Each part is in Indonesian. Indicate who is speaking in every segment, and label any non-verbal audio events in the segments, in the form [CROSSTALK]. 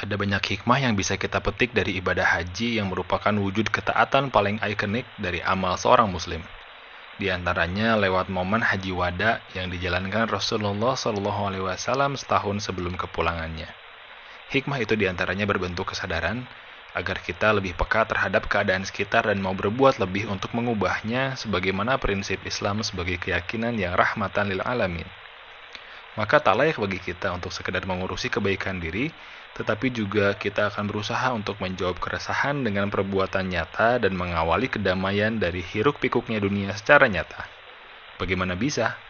Speaker 1: Ada banyak hikmah yang bisa kita petik dari ibadah haji yang merupakan wujud ketaatan paling ikonik dari amal seorang muslim. Di antaranya lewat momen haji wada yang dijalankan Rasulullah SAW setahun sebelum kepulangannya. Hikmah itu di antaranya berbentuk kesadaran agar kita lebih peka terhadap keadaan sekitar dan mau berbuat lebih untuk mengubahnya sebagaimana prinsip Islam sebagai keyakinan yang rahmatan lil alamin maka tak layak bagi kita untuk sekedar mengurusi kebaikan diri, tetapi juga kita akan berusaha untuk menjawab keresahan dengan perbuatan nyata dan mengawali kedamaian dari hiruk pikuknya dunia secara nyata. Bagaimana bisa?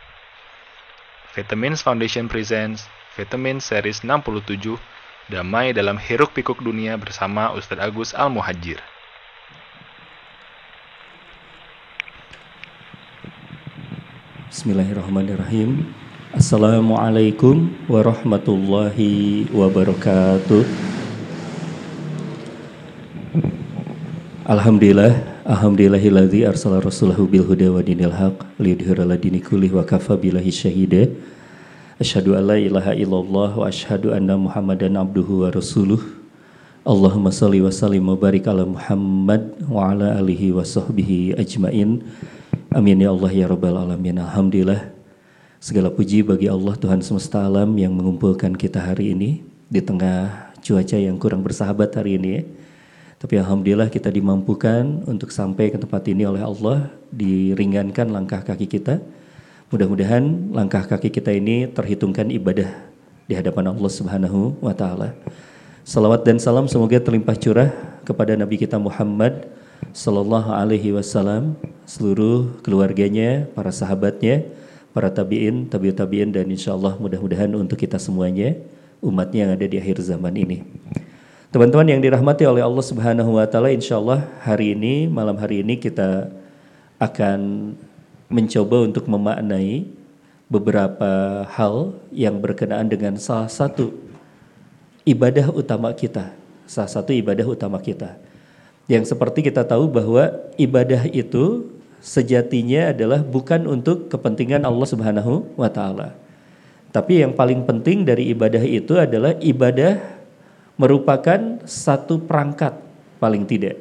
Speaker 1: Vitamins Foundation presents Vitamin Series 67 Damai dalam Hiruk Pikuk Dunia bersama Ustadz Agus Al-Muhajir.
Speaker 2: Bismillahirrahmanirrahim. Assalamualaikum warahmatullahi wabarakatuh. Alhamdulillah Alhamdulillahilladzi arsala rasulahu bil huda wa dinil haq liyudhhira ala dini kulli wa kafa billahi syahida. Asyhadu an la ilaha illallah wa asyhadu anna Muhammadan abduhu wa rasuluh. Allahumma salli wa sallim wa barik ala Muhammad wa ala alihi wa sahbihi ajmain. Amin ya Allah ya rabbal alamin. Alhamdulillah Segala puji bagi Allah Tuhan semesta alam yang mengumpulkan kita hari ini di tengah cuaca yang kurang bersahabat hari ini ya. Tapi Alhamdulillah kita dimampukan untuk sampai ke tempat ini oleh Allah, diringankan langkah kaki kita. Mudah-mudahan langkah kaki kita ini terhitungkan ibadah di hadapan Allah Subhanahu wa taala. Salawat dan salam semoga terlimpah curah kepada Nabi kita Muhammad sallallahu alaihi wasallam, seluruh keluarganya, para sahabatnya, para tabiin, tabiut tabiin dan insya Allah mudah-mudahan untuk kita semuanya umatnya yang ada di akhir zaman ini. Teman-teman yang dirahmati oleh Allah Subhanahu wa taala, insya Allah hari ini malam hari ini kita akan mencoba untuk memaknai beberapa hal yang berkenaan dengan salah satu ibadah utama kita, salah satu ibadah utama kita. Yang seperti kita tahu bahwa ibadah itu sejatinya adalah bukan untuk kepentingan Allah Subhanahu wa taala. Tapi yang paling penting dari ibadah itu adalah ibadah merupakan satu perangkat paling tidak.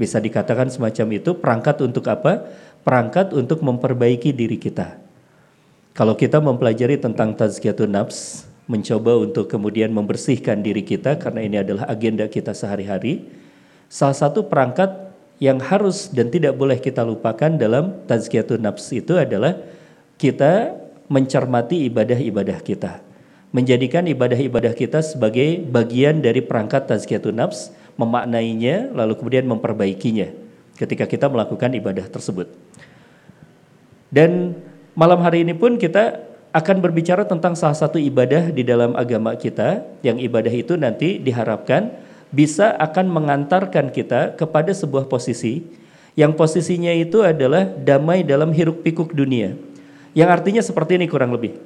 Speaker 2: Bisa dikatakan semacam itu perangkat untuk apa? Perangkat untuk memperbaiki diri kita. Kalau kita mempelajari tentang tazkiyatun nafs, mencoba untuk kemudian membersihkan diri kita karena ini adalah agenda kita sehari-hari. Salah satu perangkat yang harus dan tidak boleh kita lupakan dalam tazkiyatun nafs itu adalah kita mencermati ibadah-ibadah kita. Menjadikan ibadah-ibadah kita sebagai bagian dari perangkat tazkiyatun nafs, memaknainya lalu kemudian memperbaikinya ketika kita melakukan ibadah tersebut. Dan malam hari ini pun kita akan berbicara tentang salah satu ibadah di dalam agama kita yang ibadah itu nanti diharapkan bisa akan mengantarkan kita kepada sebuah posisi yang posisinya itu adalah damai dalam hiruk pikuk dunia. Yang artinya seperti ini kurang lebih.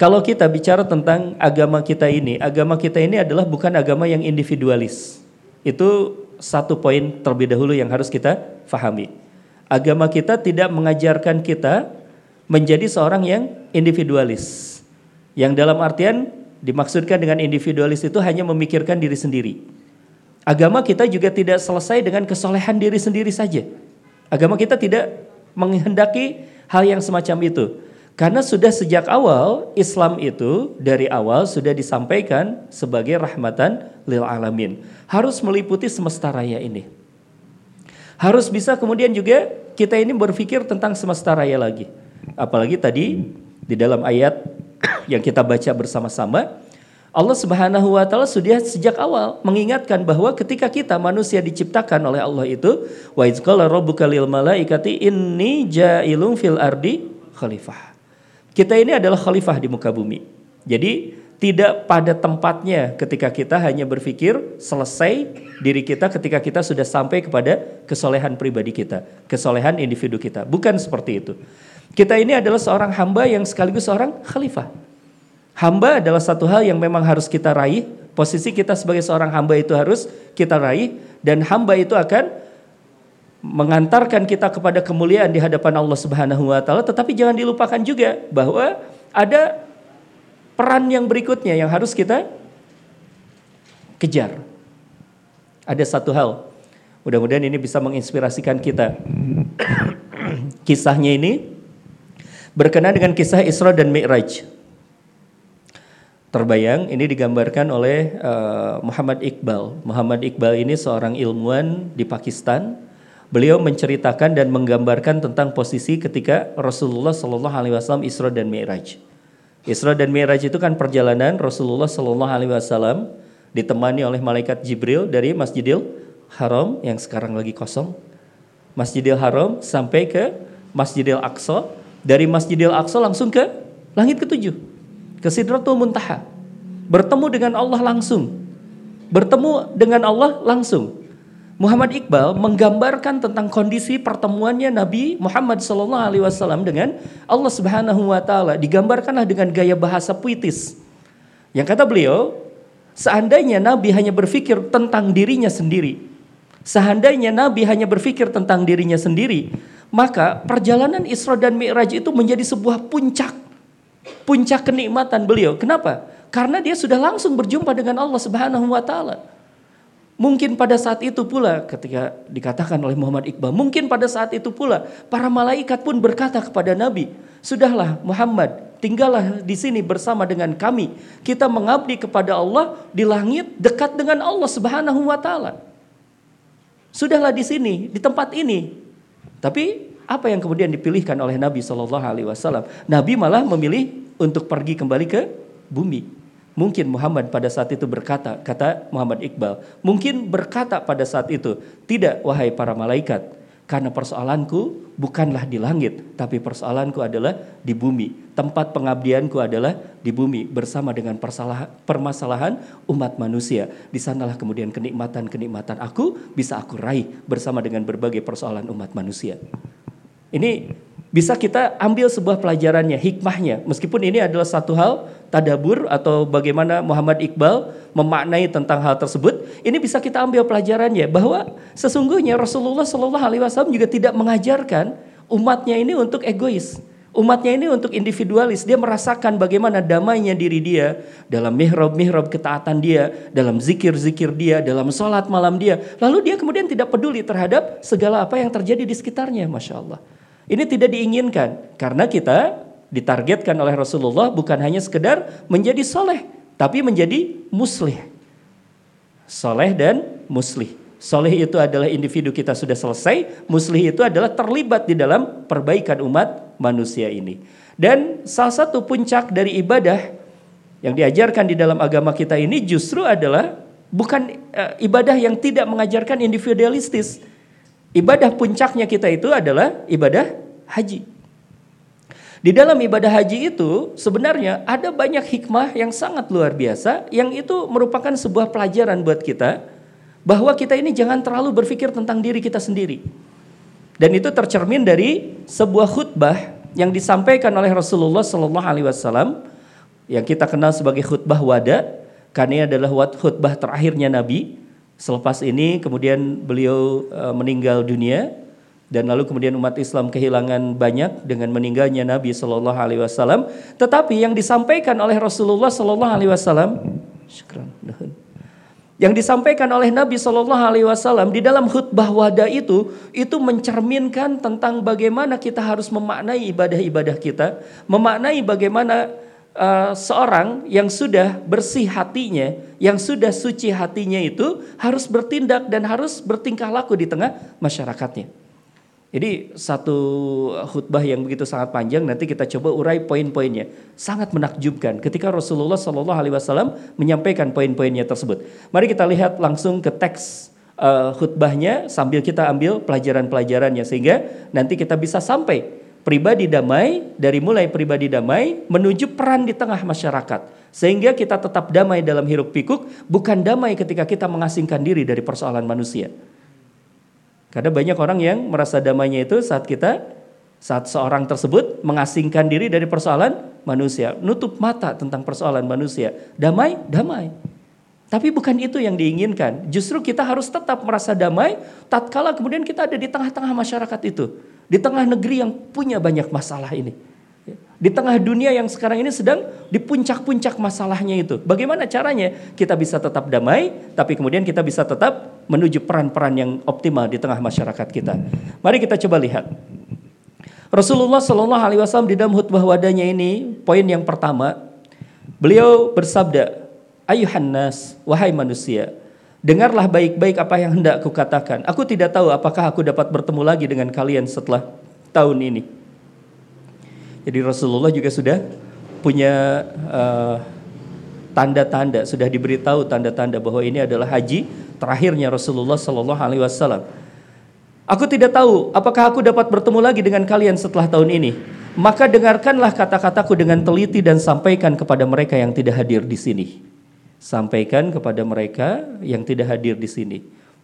Speaker 2: Kalau kita bicara tentang agama kita ini, agama kita ini adalah bukan agama yang individualis. Itu satu poin terlebih dahulu yang harus kita fahami. Agama kita tidak mengajarkan kita menjadi seorang yang individualis. Yang dalam artian Dimaksudkan dengan individualis itu hanya memikirkan diri sendiri. Agama kita juga tidak selesai dengan kesolehan diri sendiri saja. Agama kita tidak menghendaki hal yang semacam itu. Karena sudah sejak awal Islam itu dari awal sudah disampaikan sebagai rahmatan lil alamin. Harus meliputi semesta raya ini. Harus bisa kemudian juga kita ini berpikir tentang semesta raya lagi. Apalagi tadi di dalam ayat yang kita baca bersama-sama, Allah Subhanahu wa taala sudah sejak awal mengingatkan bahwa ketika kita manusia diciptakan oleh Allah itu wa izqala rabbuka lil malaikati inni ja'ilun fil ardi khalifah. Kita ini adalah khalifah di muka bumi. Jadi tidak pada tempatnya ketika kita hanya berpikir selesai diri kita ketika kita sudah sampai kepada kesolehan pribadi kita, kesolehan individu kita. Bukan seperti itu. Kita ini adalah seorang hamba yang sekaligus seorang khalifah. Hamba adalah satu hal yang memang harus kita raih. Posisi kita sebagai seorang hamba itu harus kita raih dan hamba itu akan mengantarkan kita kepada kemuliaan di hadapan Allah Subhanahu wa taala, tetapi jangan dilupakan juga bahwa ada peran yang berikutnya yang harus kita kejar. Ada satu hal, mudah-mudahan ini bisa menginspirasikan kita. [COUGHS] Kisahnya ini berkenaan dengan kisah Isra dan Mi'raj. Terbayang ini digambarkan oleh uh, Muhammad Iqbal. Muhammad Iqbal ini seorang ilmuwan di Pakistan. Beliau menceritakan dan menggambarkan tentang posisi ketika Rasulullah Shallallahu Alaihi Wasallam Isra dan Mi'raj. Isra dan Mi'raj itu kan perjalanan Rasulullah Shallallahu Alaihi Wasallam ditemani oleh malaikat Jibril dari Masjidil Haram yang sekarang lagi kosong, Masjidil Haram sampai ke Masjidil Aqsa, dari Masjidil Aqsa langsung ke langit ketujuh ke Sidratul Muntaha. Bertemu dengan Allah langsung. Bertemu dengan Allah langsung. Muhammad Iqbal menggambarkan tentang kondisi pertemuannya Nabi Muhammad SAW dengan Allah Subhanahu Wa Taala. Digambarkanlah dengan gaya bahasa puitis. Yang kata beliau, seandainya Nabi hanya berpikir tentang dirinya sendiri, seandainya Nabi hanya berpikir tentang dirinya sendiri, maka perjalanan Isra dan Mi'raj itu menjadi sebuah puncak puncak kenikmatan beliau. Kenapa? Karena dia sudah langsung berjumpa dengan Allah Subhanahu wa taala. Mungkin pada saat itu pula ketika dikatakan oleh Muhammad Iqbal, mungkin pada saat itu pula para malaikat pun berkata kepada Nabi, "Sudahlah Muhammad, tinggallah di sini bersama dengan kami. Kita mengabdi kepada Allah di langit dekat dengan Allah Subhanahu wa taala." Sudahlah di sini, di tempat ini. Tapi apa yang kemudian dipilihkan oleh Nabi Shallallahu Alaihi Wasallam? Nabi malah memilih untuk pergi kembali ke bumi. Mungkin Muhammad pada saat itu berkata, kata Muhammad Iqbal, mungkin berkata pada saat itu, tidak wahai para malaikat, karena persoalanku bukanlah di langit, tapi persoalanku adalah di bumi. Tempat pengabdianku adalah di bumi bersama dengan permasalahan umat manusia. Di sanalah kemudian kenikmatan-kenikmatan aku bisa aku raih bersama dengan berbagai persoalan umat manusia. Ini bisa kita ambil sebuah pelajarannya, hikmahnya. Meskipun ini adalah satu hal tadabur atau bagaimana Muhammad Iqbal memaknai tentang hal tersebut, ini bisa kita ambil pelajarannya bahwa sesungguhnya Rasulullah Shallallahu Alaihi Wasallam juga tidak mengajarkan umatnya ini untuk egois. Umatnya ini untuk individualis, dia merasakan bagaimana damainya diri dia dalam mihrab-mihrab ketaatan dia, dalam zikir-zikir dia, dalam sholat malam dia. Lalu dia kemudian tidak peduli terhadap segala apa yang terjadi di sekitarnya, Masya Allah. Ini tidak diinginkan karena kita ditargetkan oleh Rasulullah bukan hanya sekedar menjadi soleh, tapi menjadi muslih. Soleh dan muslih. Soleh itu adalah individu kita sudah selesai, muslih itu adalah terlibat di dalam perbaikan umat manusia ini. Dan salah satu puncak dari ibadah yang diajarkan di dalam agama kita ini justru adalah bukan uh, ibadah yang tidak mengajarkan individualistis, Ibadah puncaknya kita itu adalah ibadah haji. Di dalam ibadah haji itu sebenarnya ada banyak hikmah yang sangat luar biasa yang itu merupakan sebuah pelajaran buat kita bahwa kita ini jangan terlalu berpikir tentang diri kita sendiri. Dan itu tercermin dari sebuah khutbah yang disampaikan oleh Rasulullah Shallallahu Alaihi Wasallam yang kita kenal sebagai khutbah wada karena ini adalah khutbah terakhirnya Nabi Selepas ini kemudian beliau uh, meninggal dunia dan lalu kemudian umat Islam kehilangan banyak dengan meninggalnya Nabi Shallallahu Alaihi Wasallam. Tetapi yang disampaikan oleh Rasulullah Shallallahu Alaihi Wasallam, yang disampaikan oleh Nabi Shallallahu Alaihi Wasallam di dalam khutbah wada itu itu mencerminkan tentang bagaimana kita harus memaknai ibadah-ibadah kita, memaknai bagaimana uh, seorang yang sudah bersih hatinya, yang sudah suci hatinya itu harus bertindak dan harus bertingkah laku di tengah masyarakatnya. Jadi satu khutbah yang begitu sangat panjang nanti kita coba urai poin-poinnya. Sangat menakjubkan ketika Rasulullah Shallallahu Alaihi Wasallam menyampaikan poin-poinnya tersebut. Mari kita lihat langsung ke teks uh, khutbahnya sambil kita ambil pelajaran-pelajarannya sehingga nanti kita bisa sampai pribadi damai dari mulai pribadi damai menuju peran di tengah masyarakat sehingga kita tetap damai dalam hiruk pikuk bukan damai ketika kita mengasingkan diri dari persoalan manusia karena banyak orang yang merasa damainya itu saat kita saat seorang tersebut mengasingkan diri dari persoalan manusia nutup mata tentang persoalan manusia damai damai tapi bukan itu yang diinginkan. Justru kita harus tetap merasa damai tatkala kemudian kita ada di tengah-tengah masyarakat itu. Di tengah negeri yang punya banyak masalah ini. Di tengah dunia yang sekarang ini sedang di puncak-puncak masalahnya itu. Bagaimana caranya kita bisa tetap damai, tapi kemudian kita bisa tetap menuju peran-peran yang optimal di tengah masyarakat kita. Mari kita coba lihat. Rasulullah Shallallahu Alaihi Wasallam di dalam khutbah wadahnya ini, poin yang pertama, beliau bersabda, Ayuhan nas, wahai manusia, dengarlah baik-baik apa yang hendak kukatakan. Aku tidak tahu apakah aku dapat bertemu lagi dengan kalian setelah tahun ini. Jadi Rasulullah juga sudah punya uh, tanda-tanda, sudah diberitahu tanda-tanda bahwa ini adalah haji terakhirnya Rasulullah Sallallahu Alaihi Wasallam. Aku tidak tahu apakah aku dapat bertemu lagi dengan kalian setelah tahun ini. Maka dengarkanlah kata-kataku dengan teliti dan sampaikan kepada mereka yang tidak hadir di sini. Sampaikan kepada mereka yang tidak hadir di sini.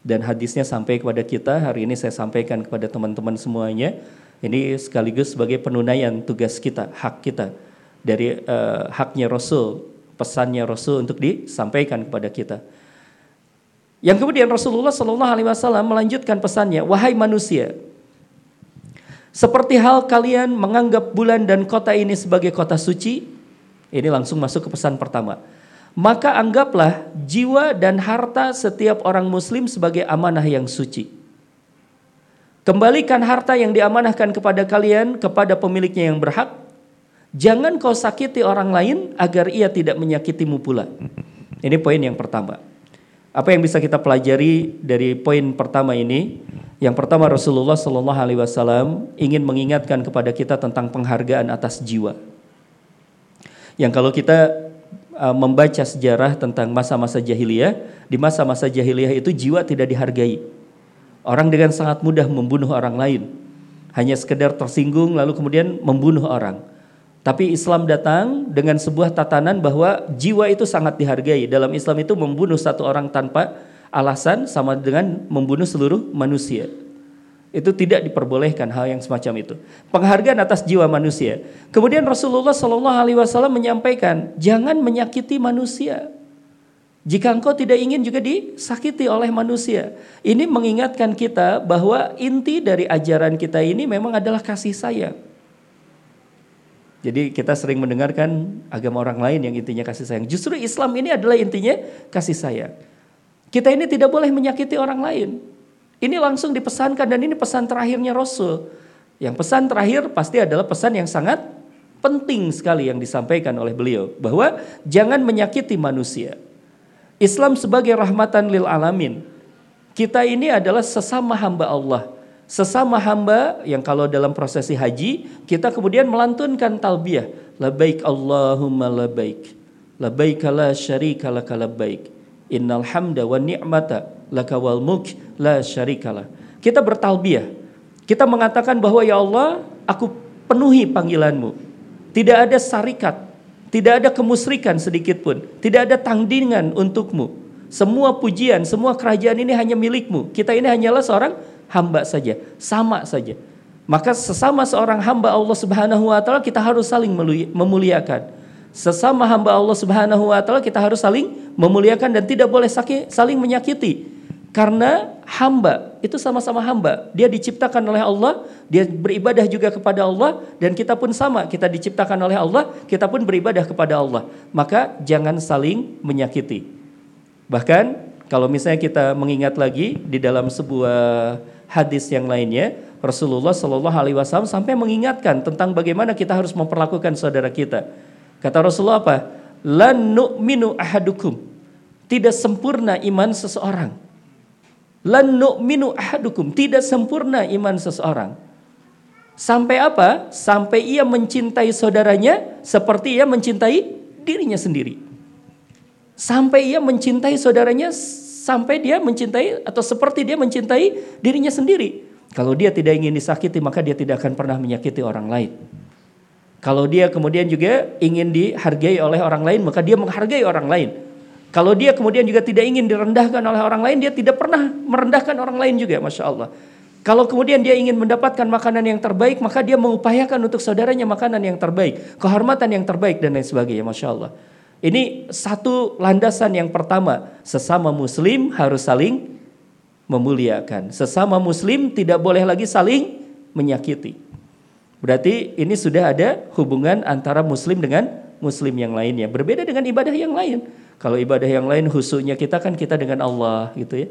Speaker 2: Dan hadisnya sampai kepada kita, hari ini saya sampaikan kepada teman-teman semuanya ini sekaligus sebagai penunaian tugas kita, hak kita dari uh, haknya Rasul, pesannya Rasul untuk disampaikan kepada kita. Yang kemudian Rasulullah Shallallahu Alaihi Wasallam melanjutkan pesannya, wahai manusia, seperti hal kalian menganggap bulan dan kota ini sebagai kota suci, ini langsung masuk ke pesan pertama. Maka anggaplah jiwa dan harta setiap orang Muslim sebagai amanah yang suci. Kembalikan harta yang diamanahkan kepada kalian kepada pemiliknya yang berhak. Jangan kau sakiti orang lain agar ia tidak menyakitimu pula. [LAUGHS] Ini poin yang pertama. Apa yang bisa kita pelajari dari poin pertama ini? Yang pertama Rasulullah Shallallahu Alaihi Wasallam ingin mengingatkan kepada kita tentang penghargaan atas jiwa. Yang kalau kita uh, membaca sejarah tentang masa-masa jahiliyah, di masa-masa jahiliyah itu jiwa tidak dihargai. Orang dengan sangat mudah membunuh orang lain. Hanya sekedar tersinggung lalu kemudian membunuh orang. Tapi Islam datang dengan sebuah tatanan bahwa jiwa itu sangat dihargai. Dalam Islam itu membunuh satu orang tanpa alasan sama dengan membunuh seluruh manusia. Itu tidak diperbolehkan hal yang semacam itu. Penghargaan atas jiwa manusia. Kemudian Rasulullah Shallallahu Alaihi Wasallam menyampaikan, jangan menyakiti manusia. Jika engkau tidak ingin juga disakiti oleh manusia. Ini mengingatkan kita bahwa inti dari ajaran kita ini memang adalah kasih sayang. Jadi kita sering mendengarkan agama orang lain yang intinya kasih sayang. Justru Islam ini adalah intinya kasih sayang. Kita ini tidak boleh menyakiti orang lain. Ini langsung dipesankan dan ini pesan terakhirnya Rasul. Yang pesan terakhir pasti adalah pesan yang sangat penting sekali yang disampaikan oleh beliau. Bahwa jangan menyakiti manusia. Islam sebagai rahmatan lil alamin. Kita ini adalah sesama hamba Allah. Sesama hamba yang kalau dalam prosesi haji kita kemudian melantunkan talbiyah. Labaik Allahumma labaik. Labaik la syarika laka labaik. Innal hamda wa ni'mata laka wal mulk la syarikalah. Kita bertalbiyah. Kita mengatakan bahwa ya Allah, aku penuhi panggilanmu. Tidak ada syarikat tidak ada kemusrikan sedikit pun. Tidak ada tandingan untukmu. Semua pujian, semua kerajaan ini hanya milikmu. Kita ini hanyalah seorang hamba saja. Sama saja. Maka sesama seorang hamba Allah subhanahu wa ta'ala kita harus saling memuliakan. Sesama hamba Allah subhanahu wa ta'ala kita harus saling memuliakan dan tidak boleh saling menyakiti. Karena hamba itu sama-sama hamba. Dia diciptakan oleh Allah, dia beribadah juga kepada Allah dan kita pun sama. Kita diciptakan oleh Allah, kita pun beribadah kepada Allah. Maka jangan saling menyakiti. Bahkan kalau misalnya kita mengingat lagi di dalam sebuah hadis yang lainnya, Rasulullah Shallallahu Alaihi Wasallam sampai mengingatkan tentang bagaimana kita harus memperlakukan saudara kita. Kata Rasulullah apa? Lan nu'minu ahadukum. Tidak sempurna iman seseorang Lan nu'minu ahadukum. Tidak sempurna iman seseorang. Sampai apa? Sampai ia mencintai saudaranya seperti ia mencintai dirinya sendiri. Sampai ia mencintai saudaranya sampai dia mencintai atau seperti dia mencintai dirinya sendiri. Kalau dia tidak ingin disakiti maka dia tidak akan pernah menyakiti orang lain. Kalau dia kemudian juga ingin dihargai oleh orang lain maka dia menghargai orang lain. Kalau dia kemudian juga tidak ingin direndahkan oleh orang lain, dia tidak pernah merendahkan orang lain juga, masya Allah. Kalau kemudian dia ingin mendapatkan makanan yang terbaik, maka dia mengupayakan untuk saudaranya makanan yang terbaik, kehormatan yang terbaik dan lain sebagainya, masya Allah. Ini satu landasan yang pertama, sesama Muslim harus saling memuliakan. Sesama Muslim tidak boleh lagi saling menyakiti. Berarti ini sudah ada hubungan antara muslim dengan muslim yang lainnya. Berbeda dengan ibadah yang lain. Kalau ibadah yang lain khususnya kita kan kita dengan Allah gitu ya.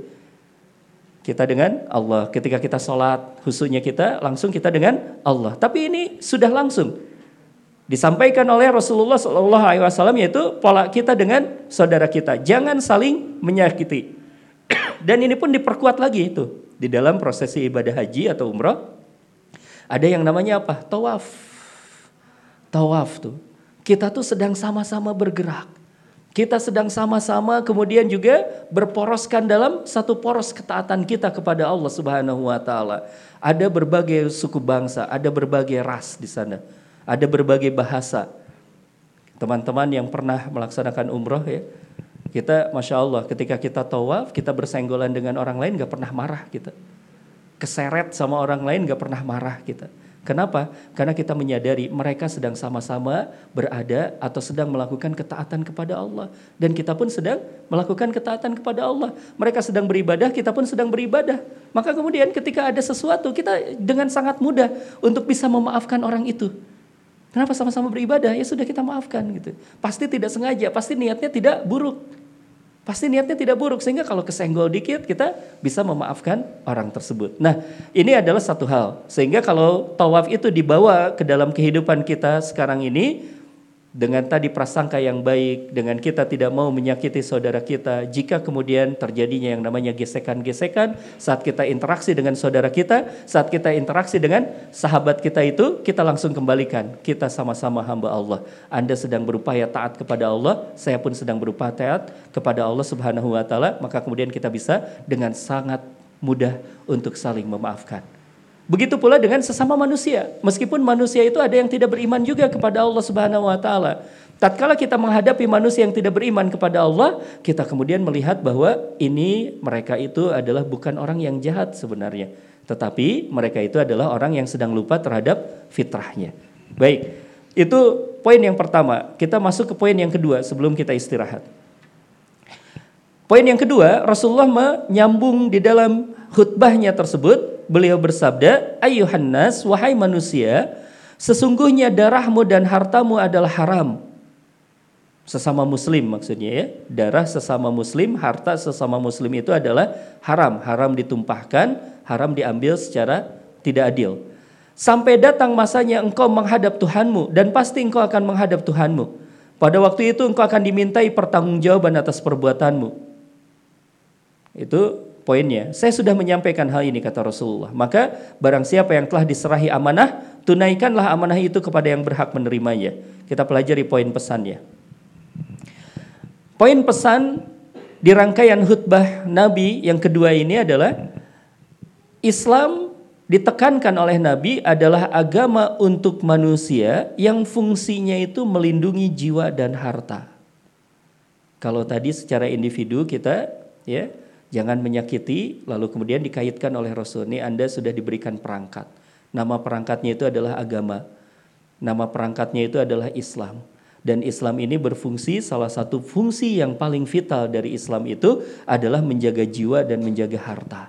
Speaker 2: Kita dengan Allah. Ketika kita sholat khususnya kita langsung kita dengan Allah. Tapi ini sudah langsung disampaikan oleh Rasulullah Shallallahu Alaihi Wasallam yaitu pola kita dengan saudara kita. Jangan saling menyakiti. [COUGHS] Dan ini pun diperkuat lagi itu di dalam prosesi ibadah haji atau umrah ada yang namanya apa? Tawaf. Tawaf tuh. Kita tuh sedang sama-sama bergerak. Kita sedang sama-sama kemudian juga berporoskan dalam satu poros ketaatan kita kepada Allah Subhanahu wa taala. Ada berbagai suku bangsa, ada berbagai ras di sana. Ada berbagai bahasa. Teman-teman yang pernah melaksanakan umroh ya, kita masya Allah ketika kita tawaf kita bersenggolan dengan orang lain gak pernah marah kita keseret sama orang lain gak pernah marah kita. Kenapa? Karena kita menyadari mereka sedang sama-sama berada atau sedang melakukan ketaatan kepada Allah. Dan kita pun sedang melakukan ketaatan kepada Allah. Mereka sedang beribadah, kita pun sedang beribadah. Maka kemudian ketika ada sesuatu, kita dengan sangat mudah untuk bisa memaafkan orang itu. Kenapa sama-sama beribadah? Ya sudah kita maafkan gitu. Pasti tidak sengaja, pasti niatnya tidak buruk. Pasti niatnya tidak buruk sehingga kalau kesenggol dikit kita bisa memaafkan orang tersebut. Nah, ini adalah satu hal. Sehingga kalau tawaf itu dibawa ke dalam kehidupan kita sekarang ini dengan tadi prasangka yang baik, dengan kita tidak mau menyakiti saudara kita, jika kemudian terjadinya yang namanya gesekan-gesekan saat kita interaksi dengan saudara kita, saat kita interaksi dengan sahabat kita itu, kita langsung kembalikan. Kita sama-sama hamba Allah. Anda sedang berupaya taat kepada Allah, saya pun sedang berupaya taat kepada Allah Subhanahu wa taala, maka kemudian kita bisa dengan sangat mudah untuk saling memaafkan. Begitu pula dengan sesama manusia. Meskipun manusia itu ada yang tidak beriman juga kepada Allah Subhanahu wa taala. Tatkala kita menghadapi manusia yang tidak beriman kepada Allah, kita kemudian melihat bahwa ini mereka itu adalah bukan orang yang jahat sebenarnya, tetapi mereka itu adalah orang yang sedang lupa terhadap fitrahnya. Baik, itu poin yang pertama. Kita masuk ke poin yang kedua sebelum kita istirahat. Poin yang kedua, Rasulullah menyambung di dalam khutbahnya tersebut beliau bersabda, "Ayuhan nas, wahai manusia, sesungguhnya darahmu dan hartamu adalah haram." Sesama muslim maksudnya ya. Darah sesama muslim, harta sesama muslim itu adalah haram, haram ditumpahkan, haram diambil secara tidak adil. Sampai datang masanya engkau menghadap Tuhanmu dan pasti engkau akan menghadap Tuhanmu. Pada waktu itu engkau akan dimintai pertanggungjawaban atas perbuatanmu. Itu poinnya. Saya sudah menyampaikan hal ini kata Rasulullah. Maka barang siapa yang telah diserahi amanah, tunaikanlah amanah itu kepada yang berhak menerimanya. Kita pelajari poin pesannya. Poin pesan di rangkaian khutbah Nabi yang kedua ini adalah Islam ditekankan oleh Nabi adalah agama untuk manusia yang fungsinya itu melindungi jiwa dan harta. Kalau tadi secara individu kita ya Jangan menyakiti, lalu kemudian dikaitkan oleh Rasul. Ini Anda sudah diberikan perangkat. Nama perangkatnya itu adalah agama. Nama perangkatnya itu adalah Islam. Dan Islam ini berfungsi, salah satu fungsi yang paling vital dari Islam itu adalah menjaga jiwa dan menjaga harta.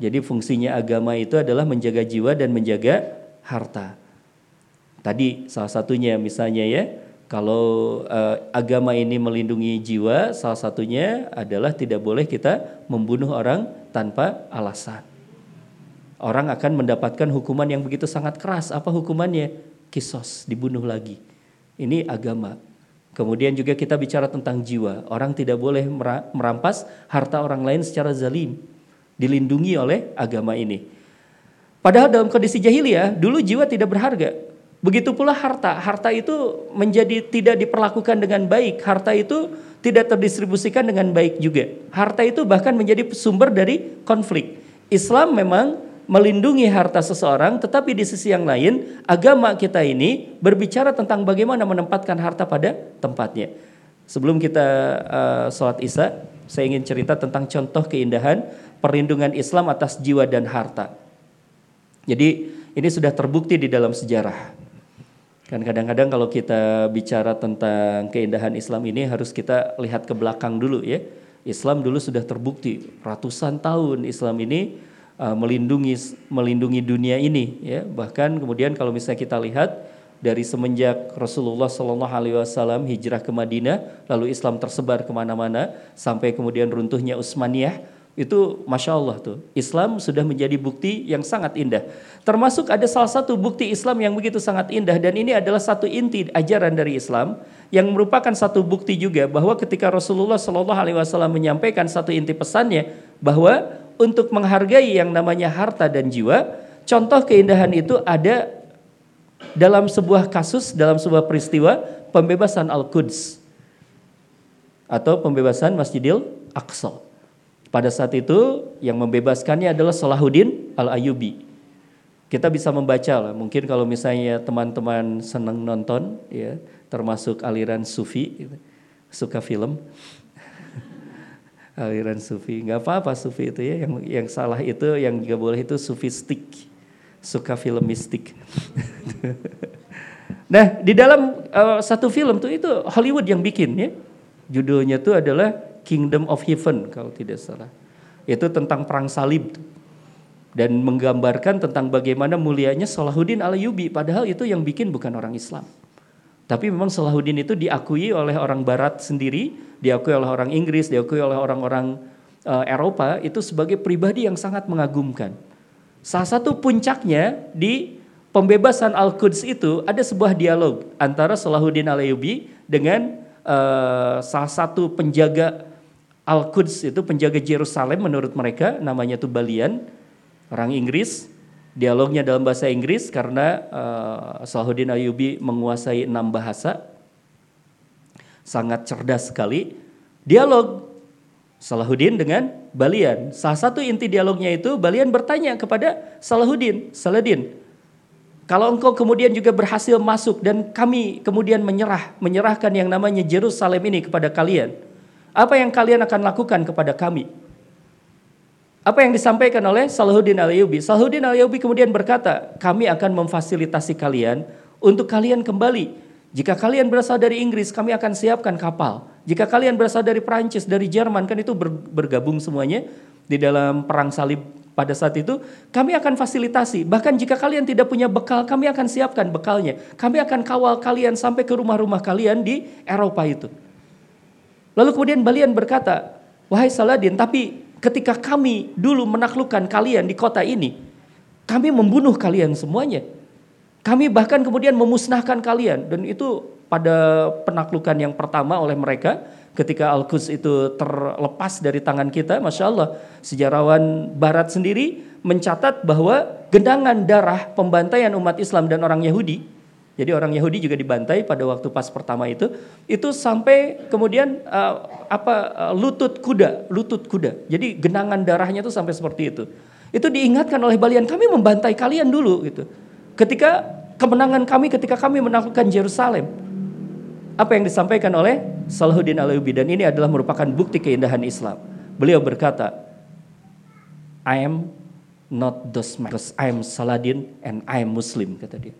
Speaker 2: Jadi fungsinya agama itu adalah menjaga jiwa dan menjaga harta. Tadi salah satunya misalnya ya, kalau uh, agama ini melindungi jiwa, salah satunya adalah tidak boleh kita membunuh orang tanpa alasan. Orang akan mendapatkan hukuman yang begitu sangat keras. Apa hukumannya? Kisos, dibunuh lagi. Ini agama. Kemudian juga kita bicara tentang jiwa. Orang tidak boleh merampas harta orang lain secara zalim. Dilindungi oleh agama ini. Padahal dalam kondisi jahiliyah, dulu jiwa tidak berharga Begitu pula harta, harta itu menjadi tidak diperlakukan dengan baik, harta itu tidak terdistribusikan dengan baik juga. Harta itu bahkan menjadi sumber dari konflik. Islam memang melindungi harta seseorang, tetapi di sisi yang lain, agama kita ini berbicara tentang bagaimana menempatkan harta pada tempatnya. Sebelum kita uh, sholat isya, saya ingin cerita tentang contoh keindahan perlindungan Islam atas jiwa dan harta. Jadi ini sudah terbukti di dalam sejarah. Kan kadang-kadang kalau kita bicara tentang keindahan Islam ini harus kita lihat ke belakang dulu ya. Islam dulu sudah terbukti ratusan tahun Islam ini uh, melindungi melindungi dunia ini ya bahkan kemudian kalau misalnya kita lihat dari semenjak Rasulullah Shallallahu Alaihi Wasallam hijrah ke Madinah lalu Islam tersebar ke mana-mana sampai kemudian runtuhnya Utsmaniyah itu masya Allah tuh. Islam sudah menjadi bukti yang sangat indah. Termasuk ada salah satu bukti Islam yang begitu sangat indah dan ini adalah satu inti ajaran dari Islam yang merupakan satu bukti juga bahwa ketika Rasulullah Wasallam menyampaikan satu inti pesannya bahwa untuk menghargai yang namanya harta dan jiwa contoh keindahan itu ada dalam sebuah kasus dalam sebuah peristiwa pembebasan Al-Quds atau pembebasan Masjidil Aqsa pada saat itu yang membebaskannya adalah Salahuddin Al-Ayubi. Kita bisa membaca lah, mungkin kalau misalnya teman-teman senang nonton ya, termasuk aliran sufi gitu, suka film. [LAUGHS] aliran sufi, nggak apa-apa sufi itu ya, yang yang salah itu yang nggak boleh itu sufistik, suka film mistik. [LAUGHS] nah, di dalam uh, satu film tuh itu Hollywood yang bikin ya. Judulnya tuh adalah Kingdom of Heaven kalau tidak salah. Itu tentang perang salib dan menggambarkan tentang bagaimana mulianya Salahuddin Al-Ayyubi padahal itu yang bikin bukan orang Islam. Tapi memang Salahuddin itu diakui oleh orang barat sendiri, diakui oleh orang Inggris, diakui oleh orang-orang uh, Eropa itu sebagai pribadi yang sangat mengagumkan. Salah satu puncaknya di pembebasan Al-Quds itu ada sebuah dialog antara Salahuddin Al-Ayyubi dengan uh, salah satu penjaga Al-Quds itu penjaga Yerusalem menurut mereka namanya tuh Balian orang Inggris. Dialognya dalam bahasa Inggris karena uh, Salahuddin Ayubi menguasai enam bahasa. Sangat cerdas sekali. Dialog Salahuddin dengan Balian. Salah satu inti dialognya itu Balian bertanya kepada Salahuddin Saladin kalau engkau kemudian juga berhasil masuk dan kami kemudian menyerah menyerahkan yang namanya Yerusalem ini kepada kalian apa yang kalian akan lakukan kepada kami? Apa yang disampaikan oleh Salahuddin Al-Ayyubi? Salahuddin Al-Ayyubi kemudian berkata, kami akan memfasilitasi kalian untuk kalian kembali. Jika kalian berasal dari Inggris, kami akan siapkan kapal. Jika kalian berasal dari Prancis, dari Jerman, kan itu bergabung semuanya di dalam perang salib pada saat itu, kami akan fasilitasi. Bahkan jika kalian tidak punya bekal, kami akan siapkan bekalnya. Kami akan kawal kalian sampai ke rumah-rumah kalian di Eropa itu. Lalu kemudian Balian berkata, wahai Saladin, tapi ketika kami dulu menaklukkan kalian di kota ini, kami membunuh kalian semuanya. Kami bahkan kemudian memusnahkan kalian dan itu pada penaklukan yang pertama oleh mereka ketika Al-Quds itu terlepas dari tangan kita, Masya Allah, sejarawan Barat sendiri mencatat bahwa gendangan darah pembantaian umat Islam dan orang Yahudi jadi orang Yahudi juga dibantai pada waktu pas pertama itu, itu sampai kemudian uh, apa uh, lutut kuda, lutut kuda. Jadi genangan darahnya itu sampai seperti itu. Itu diingatkan oleh Balian, kami membantai kalian dulu gitu. Ketika kemenangan kami ketika kami menaklukkan Yerusalem. Apa yang disampaikan oleh Salahuddin Alayubi dan ini adalah merupakan bukti keindahan Islam. Beliau berkata, I am not those because I am Saladin and I am Muslim kata dia.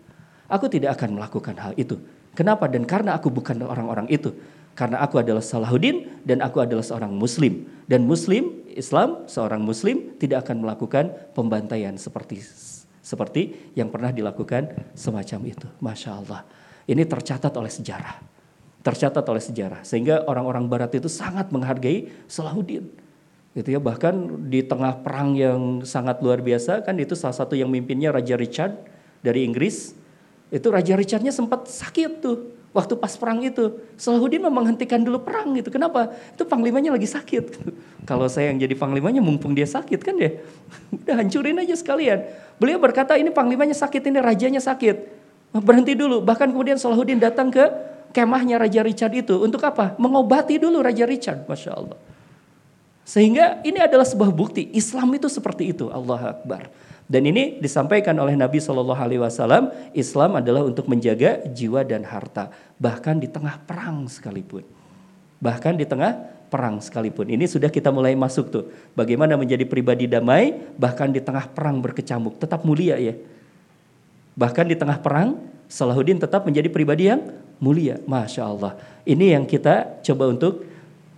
Speaker 2: Aku tidak akan melakukan hal itu. Kenapa? Dan karena aku bukan orang-orang itu. Karena aku adalah Salahuddin dan aku adalah seorang muslim. Dan muslim, Islam, seorang muslim tidak akan melakukan pembantaian seperti seperti yang pernah dilakukan semacam itu. Masya Allah. Ini tercatat oleh sejarah. Tercatat oleh sejarah. Sehingga orang-orang barat itu sangat menghargai Salahuddin. Gitu ya, bahkan di tengah perang yang sangat luar biasa kan itu salah satu yang mimpinnya Raja Richard dari Inggris itu Raja Richardnya sempat sakit tuh waktu pas perang itu. Salahuddin memang menghentikan dulu perang gitu. Kenapa? Itu panglimanya lagi sakit. [LAUGHS] Kalau saya yang jadi panglimanya mumpung dia sakit kan ya. [LAUGHS] Udah hancurin aja sekalian. Beliau berkata ini panglimanya sakit, ini rajanya sakit. Berhenti dulu. Bahkan kemudian Salahuddin datang ke kemahnya Raja Richard itu. Untuk apa? Mengobati dulu Raja Richard. Masya Allah. Sehingga ini adalah sebuah bukti Islam itu seperti itu. Allah Akbar. Dan ini disampaikan oleh Nabi Shallallahu Alaihi Wasallam, Islam adalah untuk menjaga jiwa dan harta, bahkan di tengah perang sekalipun, bahkan di tengah perang sekalipun. Ini sudah kita mulai masuk tuh, bagaimana menjadi pribadi damai, bahkan di tengah perang berkecamuk, tetap mulia ya. Bahkan di tengah perang, Salahuddin tetap menjadi pribadi yang mulia, masya Allah. Ini yang kita coba untuk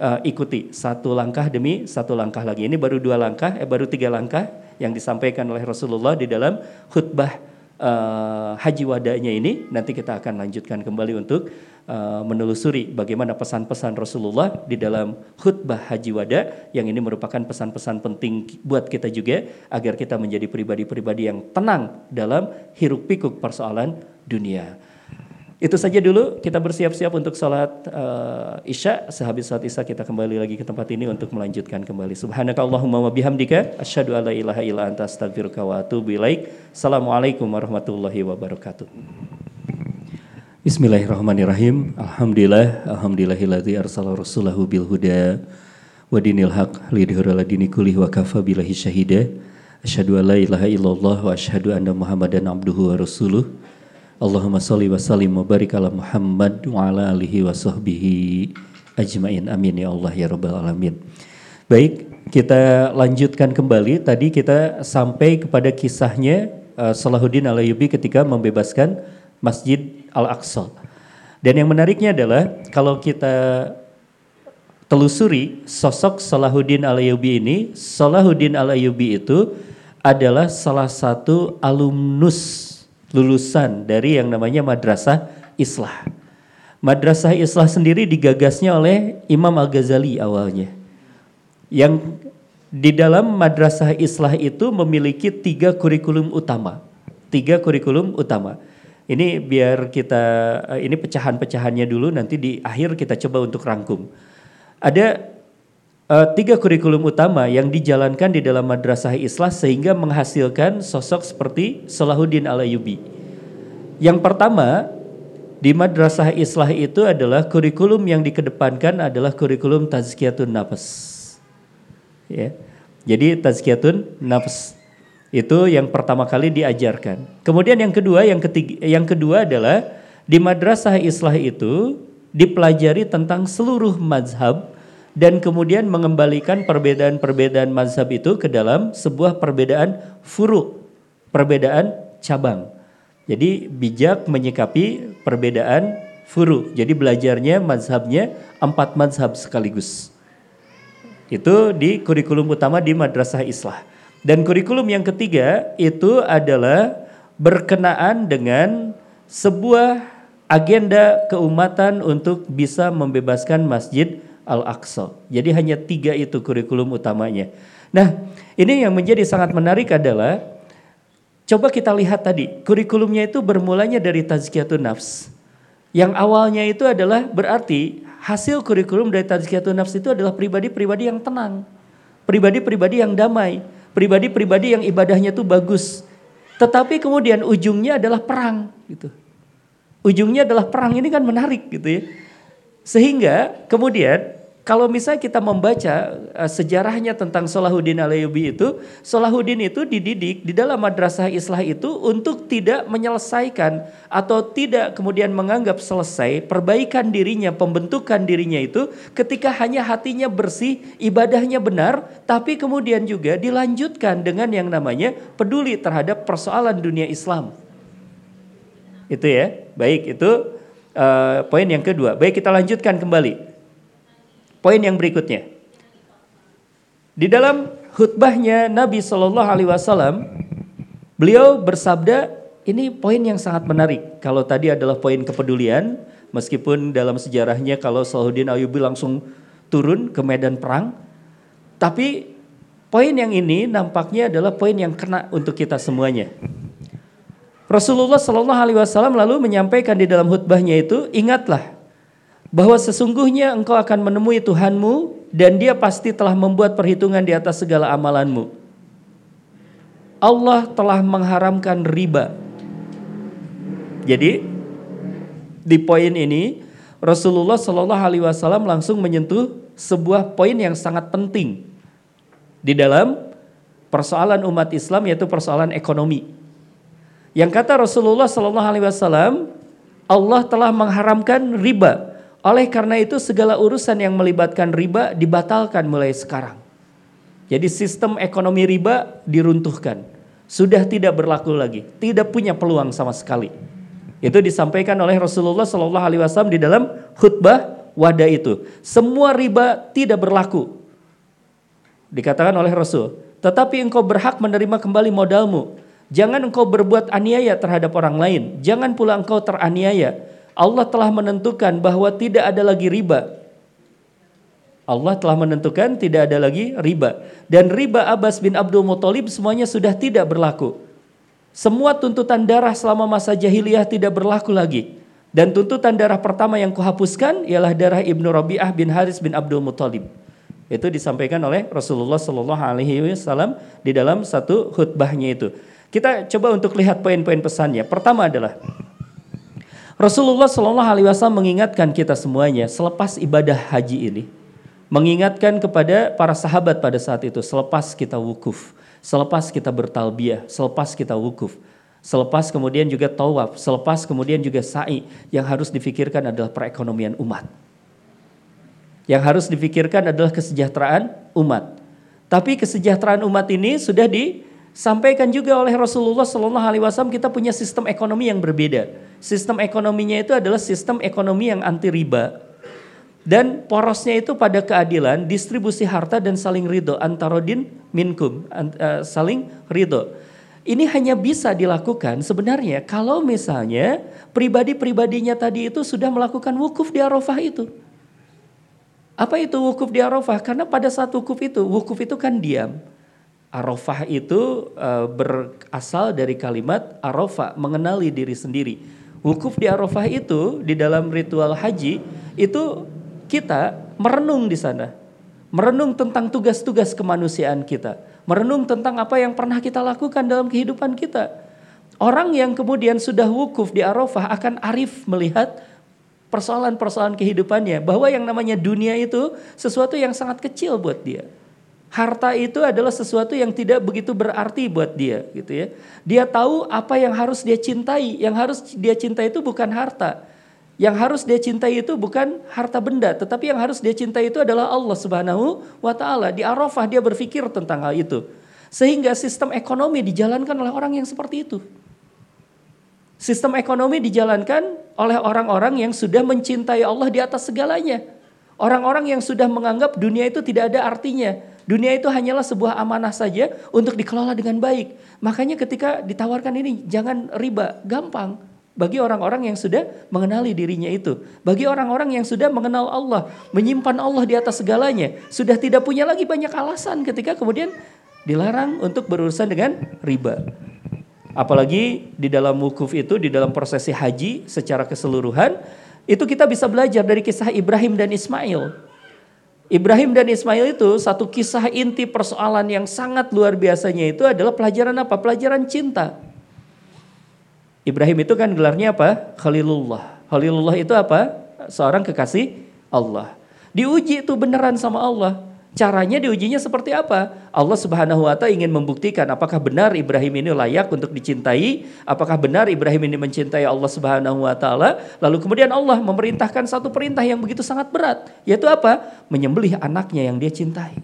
Speaker 2: uh, ikuti satu langkah demi satu langkah lagi. Ini baru dua langkah, eh baru tiga langkah yang disampaikan oleh Rasulullah di dalam khutbah uh, haji wadanya ini. Nanti kita akan lanjutkan kembali untuk uh, menelusuri bagaimana pesan-pesan Rasulullah di dalam khutbah haji wada yang ini merupakan pesan-pesan penting buat kita juga agar kita menjadi pribadi-pribadi yang tenang dalam hiruk pikuk persoalan dunia. Itu saja dulu kita bersiap-siap untuk sholat uh, isya. Sehabis sholat isya kita kembali lagi ke tempat ini untuk melanjutkan kembali. Subhanaka Allahumma wa bihamdika. Asyhadu an la ilaha illa anta astaghfiruka wa atubu ilaik. Assalamualaikum warahmatullahi wabarakatuh. Bismillahirrahmanirrahim. Alhamdulillah. Alhamdulillahilladzi arsala rasulahu bil huda wa dinil haq lidhura dini kulli wa kafa billahi syahida. Asyhadu an la ilaha illallah wa asyhadu anna Muhammadan abduhu wa rasuluh. Allahumma salli wa sallim wa barik ala Muhammad wa ala alihi wa sahbihi ajmain. Amin ya Allah ya rabbal alamin. Baik, kita lanjutkan kembali. Tadi kita sampai kepada kisahnya uh, Salahuddin Alayubi ketika membebaskan Masjid Al-Aqsa. Dan yang menariknya adalah kalau kita telusuri sosok Salahuddin Alayubi ini, Salahuddin Alayubi itu adalah salah satu alumnus lulusan dari yang namanya Madrasah Islah. Madrasah Islah sendiri digagasnya oleh Imam Al-Ghazali awalnya. Yang di dalam Madrasah Islah itu memiliki tiga kurikulum utama. Tiga kurikulum utama. Ini biar kita, eh, ini pecahan-pecahannya dulu nanti di akhir kita coba untuk rangkum. Ada uh, tiga kurikulum utama yang dijalankan di dalam madrasah Islah sehingga menghasilkan sosok seperti Salahuddin Al-Ayyubi. Yang pertama, di madrasah Islah itu adalah kurikulum yang dikedepankan adalah kurikulum tazkiyatun nafas. Ya. Jadi tazkiyatun nafas itu yang pertama kali diajarkan. Kemudian yang kedua, yang ketiga, yang kedua adalah di madrasah Islah itu dipelajari tentang seluruh mazhab dan kemudian mengembalikan perbedaan-perbedaan mazhab itu ke dalam sebuah perbedaan furu, perbedaan cabang. Jadi bijak menyikapi perbedaan furu. Jadi belajarnya mazhabnya empat mazhab sekaligus. Itu di kurikulum utama di Madrasah Islah. Dan kurikulum yang ketiga itu adalah berkenaan dengan sebuah agenda keumatan untuk bisa membebaskan masjid Al-Aqsa. Jadi hanya tiga itu kurikulum utamanya. Nah, ini yang menjadi sangat menarik adalah coba kita lihat tadi, kurikulumnya itu bermulanya dari tazkiyatun nafs. Yang awalnya itu adalah berarti hasil kurikulum dari tazkiyatun nafs itu adalah pribadi-pribadi yang tenang, pribadi-pribadi yang damai, pribadi-pribadi yang ibadahnya itu bagus. Tetapi kemudian ujungnya adalah perang gitu. Ujungnya adalah perang ini kan menarik gitu ya. Sehingga kemudian kalau misalnya kita membaca uh, sejarahnya tentang Salahuddin Alayubi itu, Salahuddin itu dididik di dalam madrasah Islah itu untuk tidak menyelesaikan atau tidak kemudian menganggap selesai perbaikan dirinya, pembentukan dirinya itu ketika hanya hatinya bersih, ibadahnya benar, tapi kemudian juga dilanjutkan dengan yang namanya peduli terhadap persoalan dunia Islam. Itu ya. Baik, itu uh, poin yang kedua. Baik, kita lanjutkan kembali. Poin yang berikutnya. Di dalam khutbahnya Nabi Shallallahu Alaihi Wasallam, beliau bersabda, ini poin yang sangat menarik. Kalau tadi adalah poin kepedulian, meskipun dalam sejarahnya kalau Salahuddin Ayyubi langsung turun ke medan perang, tapi poin yang ini nampaknya adalah poin yang kena untuk kita semuanya. Rasulullah Shallallahu Alaihi Wasallam lalu menyampaikan di dalam khutbahnya itu, ingatlah bahwa sesungguhnya engkau akan menemui Tuhanmu dan dia pasti telah membuat perhitungan di atas segala amalanmu. Allah telah mengharamkan riba. Jadi di poin ini Rasulullah Shallallahu Alaihi Wasallam langsung menyentuh sebuah poin yang sangat penting di dalam persoalan umat Islam yaitu persoalan ekonomi. Yang kata Rasulullah Shallallahu Alaihi Wasallam, Allah telah mengharamkan riba oleh karena itu segala urusan yang melibatkan riba dibatalkan mulai sekarang. Jadi sistem ekonomi riba diruntuhkan. Sudah tidak berlaku lagi, tidak punya peluang sama sekali. Itu disampaikan oleh Rasulullah Shallallahu Alaihi Wasallam di dalam khutbah wada itu. Semua riba tidak berlaku. Dikatakan oleh Rasul, tetapi engkau berhak menerima kembali modalmu. Jangan engkau berbuat aniaya terhadap orang lain. Jangan pula engkau teraniaya. Allah telah menentukan bahwa tidak ada lagi riba. Allah telah menentukan tidak ada lagi riba. Dan riba Abbas bin Abdul Muthalib semuanya sudah tidak berlaku. Semua tuntutan darah selama masa jahiliyah tidak berlaku lagi. Dan tuntutan darah pertama yang kuhapuskan ialah darah Ibnu Rabi'ah bin Haris bin Abdul Muthalib. Itu disampaikan oleh Rasulullah Shallallahu Alaihi Wasallam di dalam satu khutbahnya itu. Kita coba untuk lihat poin-poin pesannya. Pertama adalah Rasulullah Shallallahu Alaihi Wasallam mengingatkan kita semuanya selepas ibadah haji ini, mengingatkan kepada para sahabat pada saat itu selepas kita wukuf, selepas kita bertalbiyah, selepas kita wukuf, selepas kemudian juga tawaf, selepas kemudian juga sa'i yang harus difikirkan adalah perekonomian umat. Yang harus dipikirkan adalah kesejahteraan umat. Tapi kesejahteraan umat ini sudah disampaikan juga oleh Rasulullah Sallallahu Alaihi Wasallam. Kita punya sistem ekonomi yang berbeda. Sistem ekonominya itu adalah sistem ekonomi yang anti riba. Dan porosnya itu pada keadilan, distribusi harta dan saling ridho. Antarodin minkum, uh, saling ridho. Ini hanya bisa dilakukan sebenarnya kalau misalnya pribadi-pribadinya tadi itu sudah melakukan wukuf di Arafah itu. Apa itu wukuf di Arafah? Karena pada saat wukuf itu, wukuf itu kan diam. Arafah itu uh, berasal dari kalimat Arafah, mengenali diri sendiri. Wukuf di Arafah itu di dalam ritual haji itu kita merenung di sana. Merenung tentang tugas-tugas kemanusiaan kita. Merenung tentang apa yang pernah kita lakukan dalam kehidupan kita. Orang yang kemudian sudah wukuf di Arafah akan arif melihat persoalan-persoalan kehidupannya bahwa yang namanya dunia itu sesuatu yang sangat kecil buat dia. Harta itu adalah sesuatu yang tidak begitu berarti buat dia gitu ya. Dia tahu apa yang harus dia cintai. Yang harus dia cintai itu bukan harta. Yang harus dia cintai itu bukan harta benda, tetapi yang harus dia cintai itu adalah Allah Subhanahu wa taala. Di Arafah dia berpikir tentang hal itu. Sehingga sistem ekonomi dijalankan oleh orang yang seperti itu. Sistem ekonomi dijalankan oleh orang-orang yang sudah mencintai Allah di atas segalanya. Orang-orang yang sudah menganggap dunia itu tidak ada artinya. Dunia itu hanyalah sebuah amanah saja untuk dikelola dengan baik. Makanya ketika ditawarkan ini jangan riba, gampang. Bagi orang-orang yang sudah mengenali dirinya itu. Bagi orang-orang yang sudah mengenal Allah, menyimpan Allah di atas segalanya. Sudah tidak punya lagi banyak alasan ketika kemudian dilarang untuk berurusan dengan riba. Apalagi di dalam wukuf itu, di dalam prosesi haji secara keseluruhan, itu kita bisa belajar dari kisah Ibrahim dan Ismail. Ibrahim dan Ismail itu satu kisah inti persoalan yang sangat luar biasanya itu adalah pelajaran apa? Pelajaran cinta. Ibrahim itu kan gelarnya apa? Khalilullah. Khalilullah itu apa? Seorang kekasih Allah. Diuji itu beneran sama Allah. Caranya diujinya seperti apa? Allah Subhanahu wa taala ingin membuktikan apakah benar Ibrahim ini layak untuk dicintai, apakah benar Ibrahim ini mencintai Allah Subhanahu wa taala. Lalu kemudian Allah memerintahkan satu perintah yang begitu sangat berat, yaitu apa? Menyembelih anaknya yang dia cintai.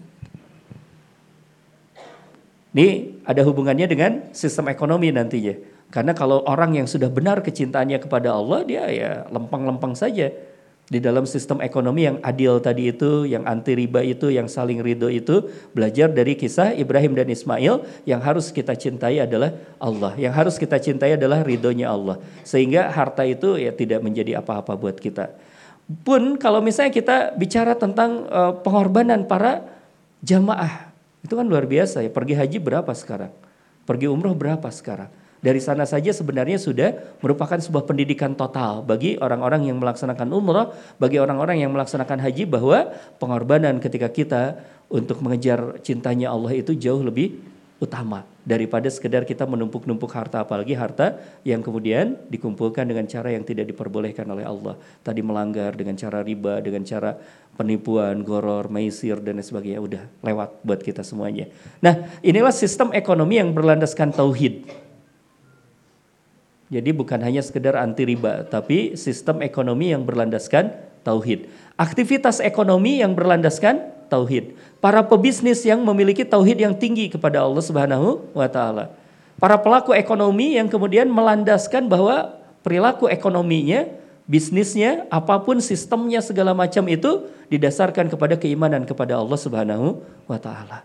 Speaker 2: Ini ada hubungannya dengan sistem ekonomi nantinya. Karena kalau orang yang sudah benar kecintaannya kepada Allah, dia ya lempeng-lempeng saja di dalam sistem ekonomi yang adil tadi itu, yang anti riba itu, yang saling ridho itu, belajar dari kisah Ibrahim dan Ismail, yang harus kita cintai adalah Allah. Yang harus kita cintai adalah ridhonya Allah. Sehingga harta itu ya tidak menjadi apa-apa buat kita. Pun kalau misalnya kita bicara tentang uh, pengorbanan para jamaah, itu kan luar biasa ya. Pergi haji berapa sekarang? Pergi umroh berapa sekarang? Dari sana saja sebenarnya sudah merupakan sebuah pendidikan total bagi orang-orang yang melaksanakan umrah, bagi orang-orang yang melaksanakan haji bahwa pengorbanan ketika kita untuk mengejar cintanya Allah itu jauh lebih utama daripada sekedar kita menumpuk-numpuk harta apalagi harta yang kemudian dikumpulkan dengan cara yang tidak diperbolehkan oleh Allah. Tadi melanggar dengan cara riba, dengan cara penipuan, goror, maisir dan sebagainya udah lewat buat kita semuanya. Nah, inilah sistem ekonomi yang berlandaskan tauhid. Jadi bukan hanya sekedar anti riba, tapi sistem ekonomi yang berlandaskan tauhid. Aktivitas ekonomi yang berlandaskan tauhid. Para pebisnis yang memiliki tauhid yang tinggi kepada Allah Subhanahu wa taala. Para pelaku ekonomi yang kemudian melandaskan bahwa perilaku ekonominya, bisnisnya, apa pun sistemnya segala macam itu didasarkan kepada keimanan kepada Allah Subhanahu wa taala.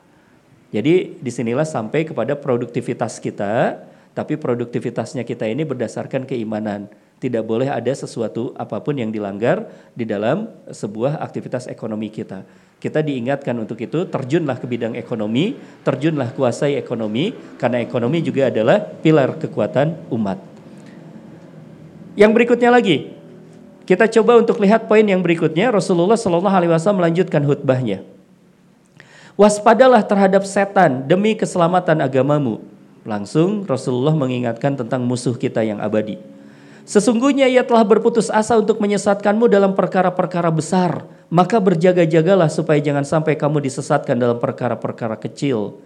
Speaker 2: Jadi di sinilah sampai kepada produktivitas kita, tapi produktivitasnya kita ini berdasarkan keimanan. Tidak boleh ada sesuatu apa pun yang dilanggar di dalam sebuah aktivitas ekonomi kita. Kita diingatkan untuk itu, terjunlah ke bidang ekonomi, terjunlah kuasai ekonomi, karena ekonomi juga adalah pilar kekuatan umat. Yang berikutnya lagi, kita coba untuk lihat poin yang berikutnya. Rasulullah Shallallahu Alaihi Wasallam melanjutkan khutbahnya. Waspadalah terhadap setan demi keselamatan agamamu. Langsung Rasulullah mengingatkan tentang musuh kita yang abadi. Sesungguhnya ia telah berputus asa untuk menyesatkanmu dalam perkara-perkara besar. Maka berjaga-jagalah supaya jangan sampai kamu disesatkan dalam perkara-perkara kecil.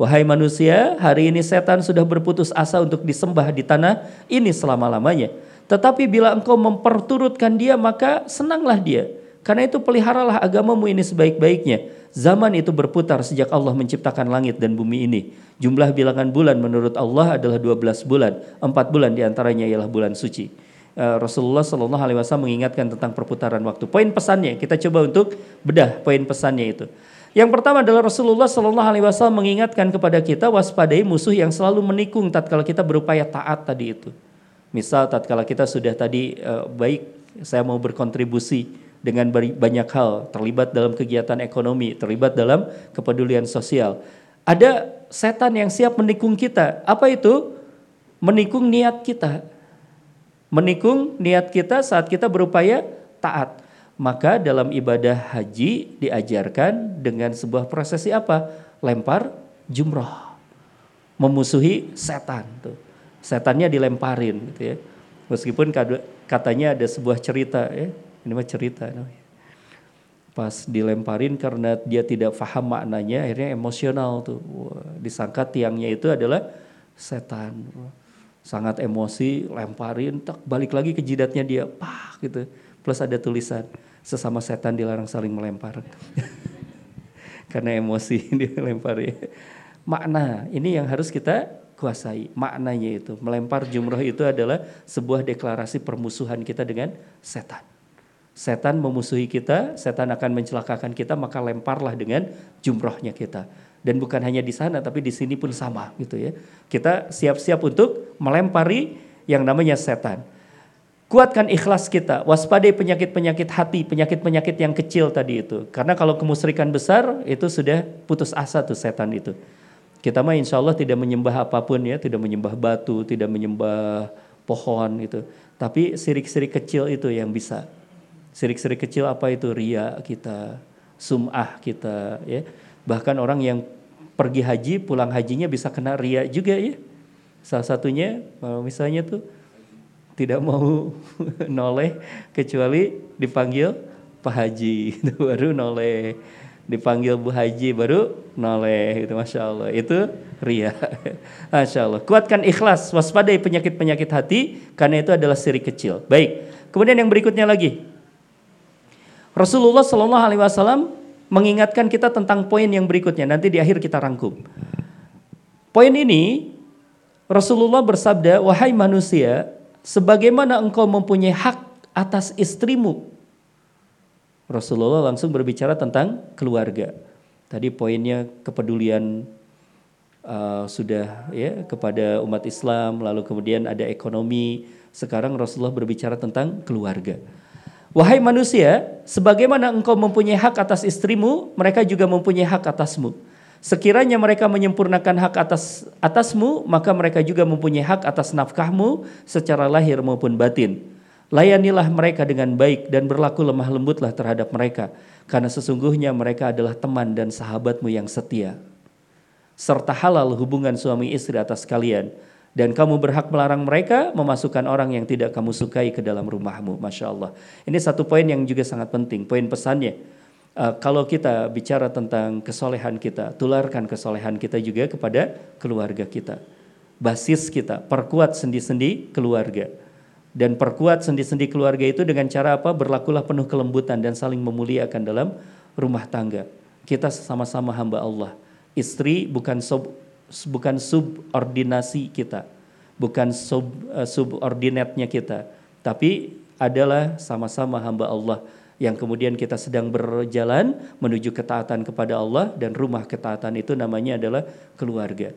Speaker 2: Wahai manusia, hari ini setan sudah berputus asa untuk disembah di tanah ini selama-lamanya. Tetapi bila engkau memperturutkan dia, maka senanglah dia. Karena itu peliharalah agamamu ini sebaik-baiknya Zaman itu berputar sejak Allah menciptakan langit dan bumi ini. Jumlah bilangan bulan menurut Allah adalah 12 bulan. Empat bulan di antaranya ialah bulan suci. Eh, Rasulullah Shallallahu Alaihi Wasallam mengingatkan tentang perputaran waktu. Poin pesannya kita coba untuk bedah poin pesannya itu. Yang pertama adalah Rasulullah Shallallahu Alaihi Wasallam mengingatkan kepada kita waspadai musuh yang selalu menikung tatkala kita berupaya taat tadi itu. Misal tatkala kita sudah tadi uh, baik saya mau berkontribusi dengan banyak hal, terlibat dalam kegiatan ekonomi, terlibat dalam kepedulian sosial. Ada setan yang siap menikung kita. Apa itu? Menikung niat kita. Menikung niat kita saat kita berupaya taat. Maka dalam ibadah haji diajarkan dengan sebuah prosesi apa? Lempar jumroh. Memusuhi setan tuh. Setannya dilemparin gitu ya. Meskipun katanya ada sebuah cerita ya, ini mah cerita. Pas dilemparin karena dia tidak paham maknanya, akhirnya emosional tuh. Wah, disangka tiangnya itu adalah setan. Sangat emosi, lemparin, tak balik lagi ke jidatnya dia, pah gitu. Plus ada tulisan, sesama setan dilarang saling melempar. [LAUGHS] karena emosi [LAUGHS] dia. Makna, ini yang harus kita kuasai maknanya itu melempar jumroh itu adalah sebuah deklarasi permusuhan kita dengan setan Setan memusuhi kita, setan akan mencelakakan kita, maka lemparlah dengan jumrohnya kita. Dan bukan hanya di sana, tapi di sini pun sama gitu ya. Kita siap-siap untuk melempari yang namanya setan. Kuatkan ikhlas kita, waspadai penyakit-penyakit hati, penyakit-penyakit yang kecil tadi itu. Karena kalau kemusrikan besar, itu sudah putus asa tuh setan itu. Kita mah insya Allah tidak menyembah apa pun ya, tidak menyembah batu, tidak menyembah pohon gitu. Tapi sirik-sirik kecil itu yang bisa Sirik-sirik kecil apa itu? Ria kita, sum'ah kita ya. Bahkan orang yang pergi haji, pulang hajinya bisa kena ria juga ya. Salah satunya misalnya tuh tidak mau [LAUGHS] noleh kecuali dipanggil Pak Haji. [LAUGHS] Itu baru noleh. Dipanggil Bu Haji baru noleh. Itu Masya Allah. Itu ria. [LAUGHS] Masya Allah. Kuatkan ikhlas waspadai penyakit-penyakit hati karena itu adalah siri kecil. Baik. Kemudian yang berikutnya lagi Rasulullah Shallallahu Alaihi Wasallam mengingatkan kita tentang poin yang berikutnya. Nanti di akhir kita rangkum. Poin ini Rasulullah bersabda, wahai manusia, sebagaimana engkau mempunyai hak atas istrimu. Rasulullah langsung berbicara tentang keluarga. Tadi poinnya kepedulian uh, sudah ya kepada umat Islam, lalu kemudian ada ekonomi. Sekarang Rasulullah berbicara tentang keluarga. Wahai manusia, sebagaimana engkau mempunyai hak atas istrimu, mereka juga mempunyai hak atasmu. Sekiranya mereka menyempurnakan hak atas atasmu, maka mereka juga mempunyai hak atas nafkahmu secara lahir maupun batin. Layanilah mereka dengan baik dan berlaku lemah lembutlah terhadap mereka, karena sesungguhnya mereka adalah teman dan sahabatmu yang setia. Serta halal hubungan suami istri atas kalian dan kamu berhak melarang mereka memasukkan orang yang tidak kamu sukai ke dalam rumahmu. Masya Allah. Ini satu poin yang juga sangat penting. Poin pesannya, uh, kalau kita bicara tentang kesolehan kita, tularkan kesolehan kita juga kepada keluarga kita. Basis kita, perkuat sendi-sendi keluarga. Dan perkuat sendi-sendi keluarga itu dengan cara apa? Berlakulah penuh kelembutan dan saling memuliakan dalam rumah tangga. Kita sama-sama hamba Allah. Istri bukan sob, bukan subordinasi kita, bukan sub, uh, subordinatnya kita, tapi adalah sama-sama hamba Allah yang kemudian kita sedang berjalan menuju ketaatan kepada Allah dan rumah ketaatan itu namanya adalah keluarga.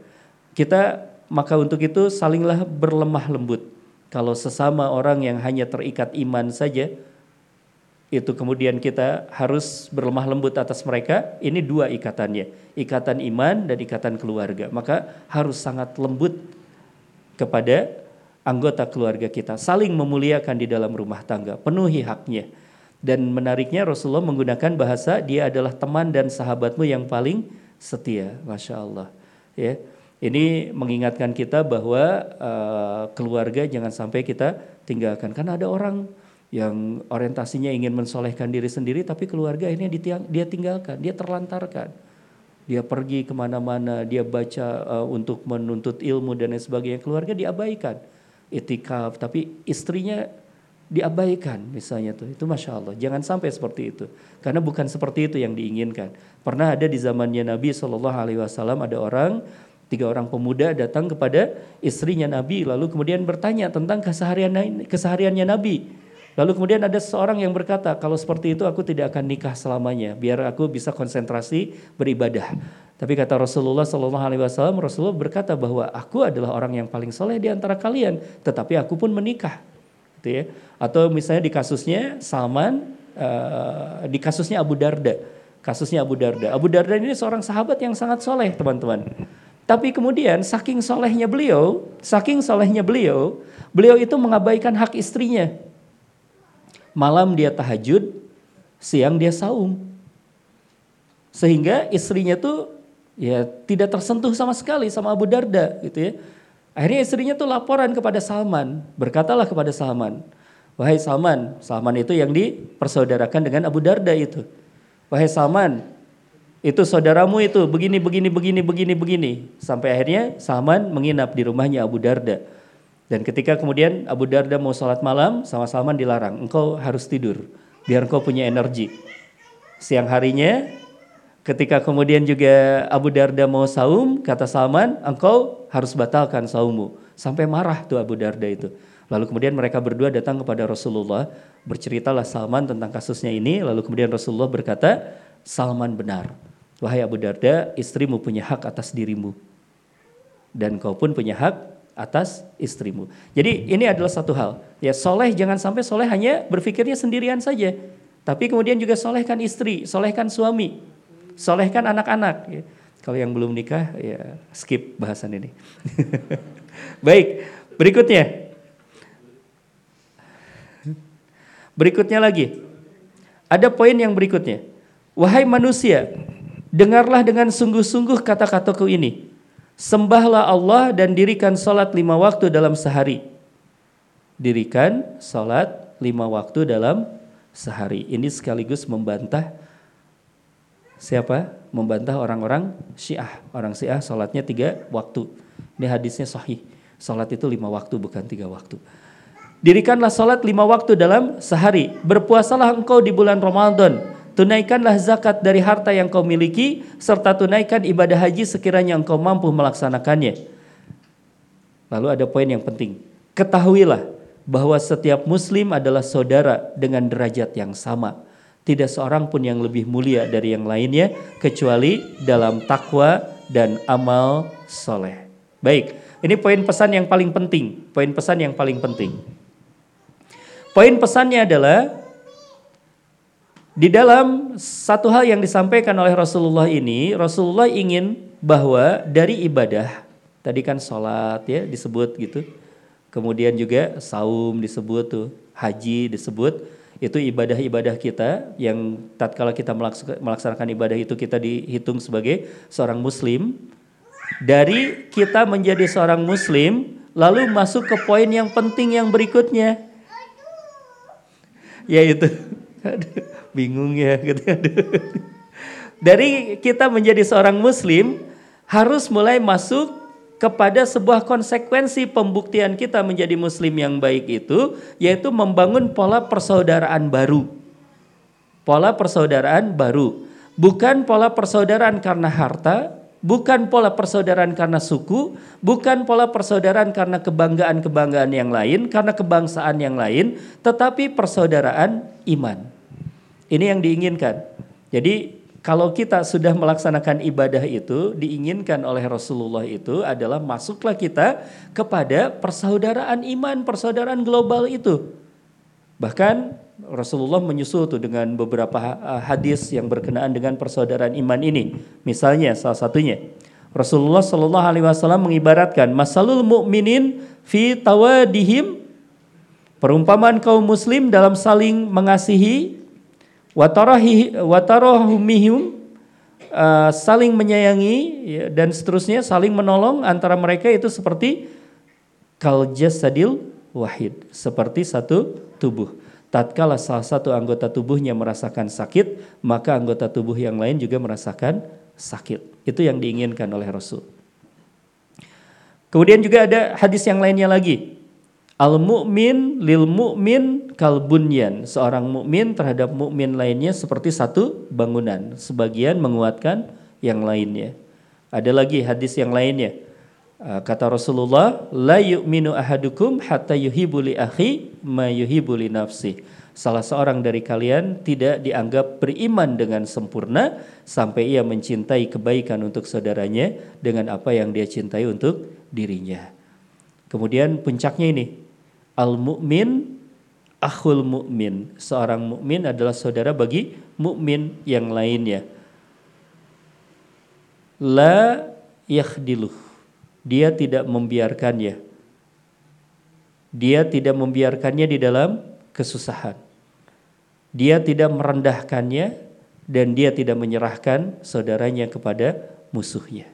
Speaker 2: Kita maka untuk itu salinglah berlemah lembut. Kalau sesama orang yang hanya terikat iman saja, itu kemudian kita harus berlemah lembut atas mereka. Ini dua ikatannya, ikatan iman dan ikatan keluarga. Maka harus sangat lembut kepada anggota keluarga kita, saling memuliakan di dalam rumah tangga, penuhi haknya dan menariknya Rasulullah menggunakan bahasa dia adalah teman dan sahabatmu yang paling setia, masya Allah. Ya, ini mengingatkan kita bahwa uh, keluarga jangan sampai kita tinggalkan. Karena ada orang yang orientasinya ingin mensolehkan diri sendiri, tapi keluarga ini dia tinggalkan, dia terlantarkan. Dia pergi ke mana-mana, dia baca uh, untuk menuntut ilmu dan lain sebagainya. Keluarga diabaikan, itikaf, tapi istrinya diabaikan misalnya tuh. Itu masya Allah. Jangan sampai seperti itu. Karena bukan seperti itu yang diinginkan. Pernah ada di zamannya Nabi Wasallam ada orang tiga orang pemuda datang kepada istrinya Nabi lalu kemudian bertanya tentang keseharian kesehariannya Nabi lalu kemudian ada seorang yang berkata kalau seperti itu aku tidak akan nikah selamanya biar aku bisa konsentrasi beribadah tapi kata Rasulullah Shallallahu Alaihi Wasallam Rasulullah berkata bahwa aku adalah orang yang paling soleh di antara kalian tetapi aku pun menikah gitu ya. Atau misalnya di kasusnya Salman, uh, di kasusnya Abu Darda, kasusnya Abu Darda. Abu Darda ini seorang sahabat yang sangat soleh teman-teman. Tapi kemudian saking solehnya beliau, saking solehnya beliau, beliau itu mengabaikan hak istrinya. Malam dia tahajud, siang dia saum. Sehingga istrinya tuh ya tidak tersentuh sama sekali sama Abu Darda gitu ya. Akhirnya istrinya tuh laporan kepada Salman, berkatalah kepada Salman, wahai Salman, Salman itu yang dipersaudarakan dengan Abu Darda itu. Wahai Salman, itu saudaramu itu begini begini begini begini begini sampai akhirnya Salman menginap di rumahnya Abu Darda. Dan ketika kemudian Abu Darda mau sholat malam sama Salman dilarang, engkau harus tidur biar engkau punya energi. Siang harinya Ketika kemudian juga Abu Darda mau saum, kata Salman, engkau harus batalkan saummu. Sampai marah tuh Abu Darda itu. Lalu kemudian mereka berdua datang kepada Rasulullah, berceritalah Salman tentang kasusnya ini, lalu kemudian Rasulullah berkata, Salman benar. Wahai Abu Darda, istrimu punya hak atas dirimu. Dan kau pun punya hak atas istrimu. Jadi ini adalah satu hal. Ya soleh jangan sampai soleh hanya berpikirnya sendirian saja. Tapi kemudian juga solehkan istri, solehkan suami solehkan anak-anak. Ya. Kalau yang belum nikah ya skip bahasan ini. [LAUGHS] Baik, berikutnya. Berikutnya lagi. Ada poin yang berikutnya. Wahai manusia, dengarlah dengan sungguh-sungguh kata-kataku ini. Sembahlah Allah dan dirikan salat lima waktu dalam sehari. Dirikan salat lima waktu dalam sehari. Ini sekaligus membantah siapa membantah orang-orang Syiah. Orang Syiah sholatnya tiga waktu. Ini hadisnya sahih. Sholat itu lima waktu bukan tiga waktu. Dirikanlah sholat lima waktu dalam sehari. Berpuasalah engkau di bulan Ramadan. Tunaikanlah zakat dari harta yang kau miliki serta tunaikan ibadah haji sekiranya engkau mampu melaksanakannya. Lalu ada poin yang penting. Ketahuilah bahwa setiap muslim adalah saudara dengan derajat yang sama tidak seorang pun yang lebih mulia dari yang lainnya kecuali dalam takwa dan amal soleh. Baik, ini poin pesan yang paling penting. Poin pesan yang paling penting. Poin pesannya adalah di dalam satu hal yang disampaikan oleh Rasulullah ini, Rasulullah ingin bahwa dari ibadah, tadi kan sholat ya disebut gitu, kemudian juga saum disebut tuh, haji disebut, itu ibadah-ibadah kita yang tatkala kita melaksanakan ibadah itu kita dihitung sebagai seorang muslim. Dari kita menjadi seorang muslim lalu masuk ke poin yang penting yang berikutnya. Yaitu [LAUGHS] bingung ya [LAUGHS] gitu dari kita menjadi seorang muslim harus mulai masuk kepada sebuah konsekuensi pembuktian kita menjadi muslim yang baik itu yaitu membangun pola persaudaraan baru. Pola persaudaraan baru. Bukan pola persaudaraan karena harta, bukan pola persaudaraan karena suku, bukan pola persaudaraan karena kebanggaan-kebanggaan yang lain, karena kebangsaan yang lain, tetapi persaudaraan iman. Ini yang diinginkan. Jadi kalau kita sudah melaksanakan ibadah itu diinginkan oleh Rasulullah itu adalah masuklah kita kepada persaudaraan iman, persaudaraan global itu. Bahkan Rasulullah menyusul tuh dengan beberapa hadis yang berkenaan dengan persaudaraan iman ini. Misalnya salah satunya Rasulullah Shallallahu Alaihi Wasallam mengibaratkan masalul mukminin fi tawadihim perumpamaan kaum muslim dalam saling mengasihi watarahumihum uh, saling menyayangi ya, dan seterusnya saling menolong antara mereka itu seperti kal jasadil wahid seperti satu tubuh. Tatkala salah satu anggota tubuhnya merasakan sakit maka anggota tubuh yang lain juga merasakan sakit. Itu yang diinginkan oleh Rasul. Kemudian juga ada hadis yang lainnya lagi Al mukmin lil mukmin kal bunyan. Seorang mukmin terhadap mukmin lainnya seperti satu bangunan, sebagian menguatkan yang lainnya. Ada lagi hadis yang lainnya. Ah, kata Rasulullah, la yu'minu ahadukum hatta yuhibbu li akhi ma yuhibbu li nafsi. Salah seorang dari kalian tidak dianggap beriman dengan sempurna sampai ia mencintai kebaikan untuk saudaranya dengan apa yang dia cintai untuk dirinya. Kemudian puncaknya ini, Al-mu'min akhul mu'min. Seorang mukmin adalah saudara bagi mukmin yang lainnya. La yakhdiluh. Dia tidak membiarkannya. Dia tidak membiarkannya di dalam kesusahan. Dia tidak merendahkannya dan dia tidak menyerahkan saudaranya kepada musuhnya.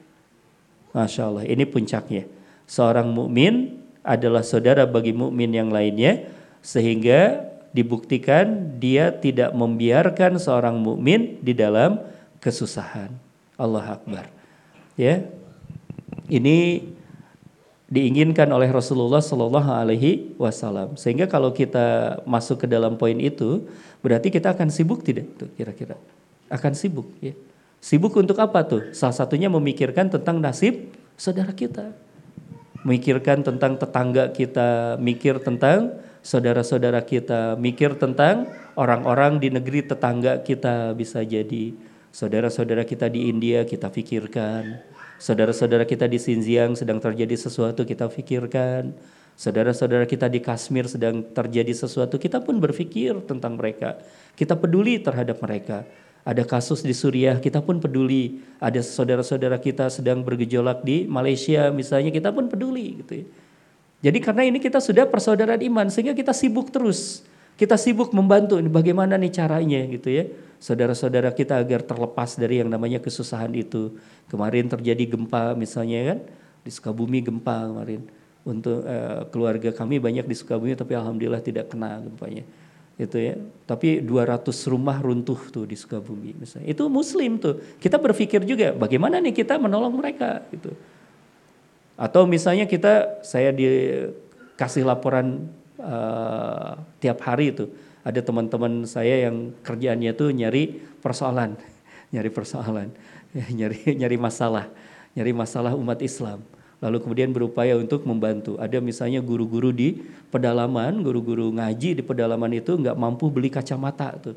Speaker 2: Masya Allah, ini puncaknya. Seorang mukmin adalah saudara bagi mukmin yang lainnya sehingga dibuktikan dia tidak membiarkan seorang mukmin di dalam kesusahan. Allah Akbar. Ya. Ini diinginkan oleh Rasulullah Shallallahu alaihi wasallam. Sehingga kalau kita masuk ke dalam poin itu, berarti kita akan sibuk tidak tuh kira-kira? Akan sibuk ya. Sibuk untuk apa tuh? Salah satunya memikirkan tentang nasib saudara kita mikirkan tentang tetangga kita, mikir tentang saudara-saudara kita, mikir tentang orang-orang di negeri tetangga kita bisa jadi. Saudara-saudara kita di India kita pikirkan, saudara-saudara kita di Xinjiang sedang terjadi sesuatu kita pikirkan, saudara-saudara kita di Kashmir sedang terjadi sesuatu kita pun berpikir tentang mereka, kita peduli terhadap mereka. Ada kasus di Suriah, kita pun peduli. Ada saudara-saudara kita sedang bergejolak di Malaysia misalnya, kita pun peduli gitu ya. Jadi karena ini kita sudah persaudaraan iman sehingga kita sibuk terus. Kita sibuk membantu ini bagaimana nih caranya gitu ya. Saudara-saudara kita agar terlepas dari yang namanya kesusahan itu. Kemarin terjadi gempa misalnya kan di Sukabumi gempa kemarin. Untuk uh, keluarga kami banyak di Sukabumi tapi alhamdulillah tidak kena gempanya gitu ya. Tapi 200 rumah runtuh tuh di Sukabumi misalnya. Itu muslim tuh. Kita berpikir juga bagaimana nih kita menolong mereka gitu. Atau misalnya kita saya dikasih laporan uh, tiap hari itu ada teman-teman saya yang kerjaannya tuh nyari persoalan, [LAUGHS] nyari persoalan, [LAUGHS] nyari nyari masalah, nyari masalah umat Islam lalu kemudian berupaya untuk membantu. Ada misalnya guru-guru di pedalaman, guru-guru ngaji di pedalaman itu nggak mampu beli kacamata tuh.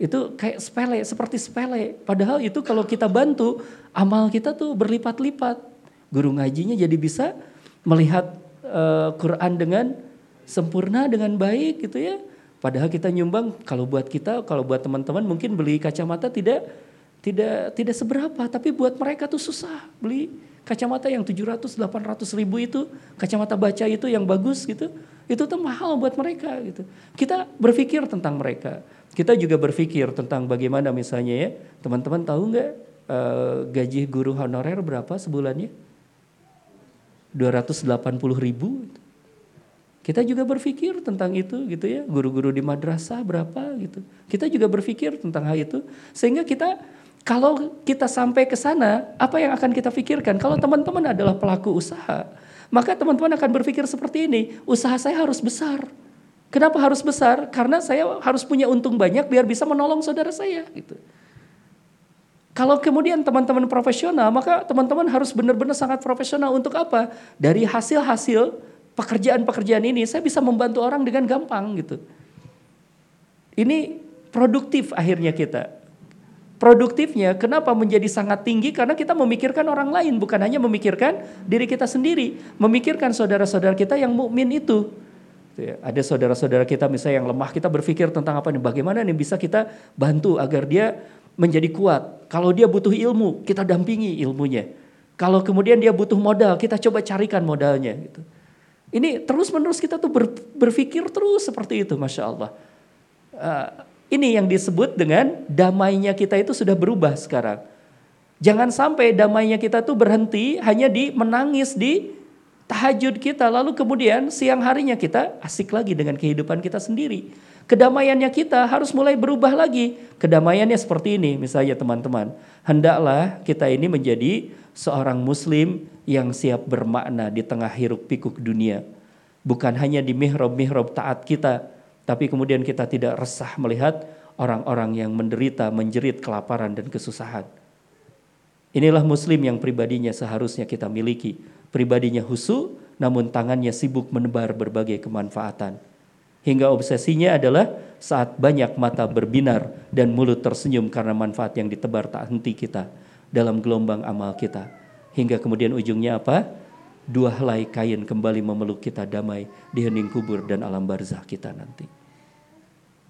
Speaker 2: Itu kayak sepele, seperti sepele. Padahal itu kalau kita bantu, amal kita tuh berlipat-lipat. Guru ngajinya jadi bisa melihat uh, Quran dengan sempurna, dengan baik gitu ya. Padahal kita nyumbang kalau buat kita, kalau buat teman-teman mungkin beli kacamata tidak tidak tidak seberapa, tapi buat mereka tuh susah beli Kacamata yang 700 800 ribu itu, kacamata baca itu yang bagus gitu, itu tuh mahal buat mereka gitu. Kita berpikir tentang mereka. Kita juga berpikir tentang bagaimana misalnya ya, teman-teman tahu nggak uh, gaji guru honorer berapa sebulannya? 280 ribu. Kita juga berpikir tentang itu gitu ya, guru-guru di madrasah berapa gitu. Kita juga berpikir tentang hal itu sehingga kita kalau kita sampai ke sana, apa yang akan kita pikirkan? Kalau teman-teman adalah pelaku usaha, maka teman-teman akan berpikir seperti ini, usaha saya harus besar. Kenapa harus besar? Karena saya harus punya untung banyak biar bisa menolong saudara saya gitu. Kalau kemudian teman-teman profesional, maka teman-teman harus benar-benar sangat profesional untuk apa? Dari hasil-hasil pekerjaan-pekerjaan ini, saya bisa membantu orang dengan gampang gitu. Ini produktif akhirnya kita. Produktifnya kenapa menjadi sangat tinggi? Karena kita memikirkan orang lain, bukan hanya memikirkan diri kita sendiri, memikirkan saudara-saudara kita yang mukmin itu. Ya, ada saudara-saudara kita misalnya yang lemah, kita berpikir tentang apa nih, bagaimana nih bisa kita bantu agar dia menjadi kuat. Kalau dia butuh ilmu, kita dampingi ilmunya. Kalau kemudian dia butuh modal, kita coba carikan modalnya. Gitu. Ini terus-menerus kita tuh ber, berpikir terus seperti itu, masya Allah. Uh, ini yang disebut dengan damainya kita itu sudah berubah sekarang. Jangan sampai damainya kita tuh berhenti hanya di menangis di tahajud kita, lalu kemudian siang harinya kita asik lagi dengan kehidupan kita sendiri. Kedamaiannya kita harus mulai berubah lagi. Kedamaiannya seperti ini, misalnya teman-teman. Hendaklah kita ini menjadi seorang muslim yang siap bermakna di tengah hiruk pikuk dunia. Bukan hanya di mihrab-mihrab taat kita, tapi kemudian kita tidak resah melihat orang-orang yang menderita, menjerit kelaparan dan kesusahan. Inilah muslim yang pribadinya seharusnya kita miliki. Pribadinya husu, namun tangannya sibuk menebar berbagai kemanfaatan Hingga obsesinya adalah saat banyak mata berbinar dan mulut tersenyum karena manfaat yang ditebar tak henti kita dalam gelombang amal kita. Hingga kemudian ujungnya apa? Dua helai kain kembali memeluk kita damai di hening kubur dan alam barzah kita nanti.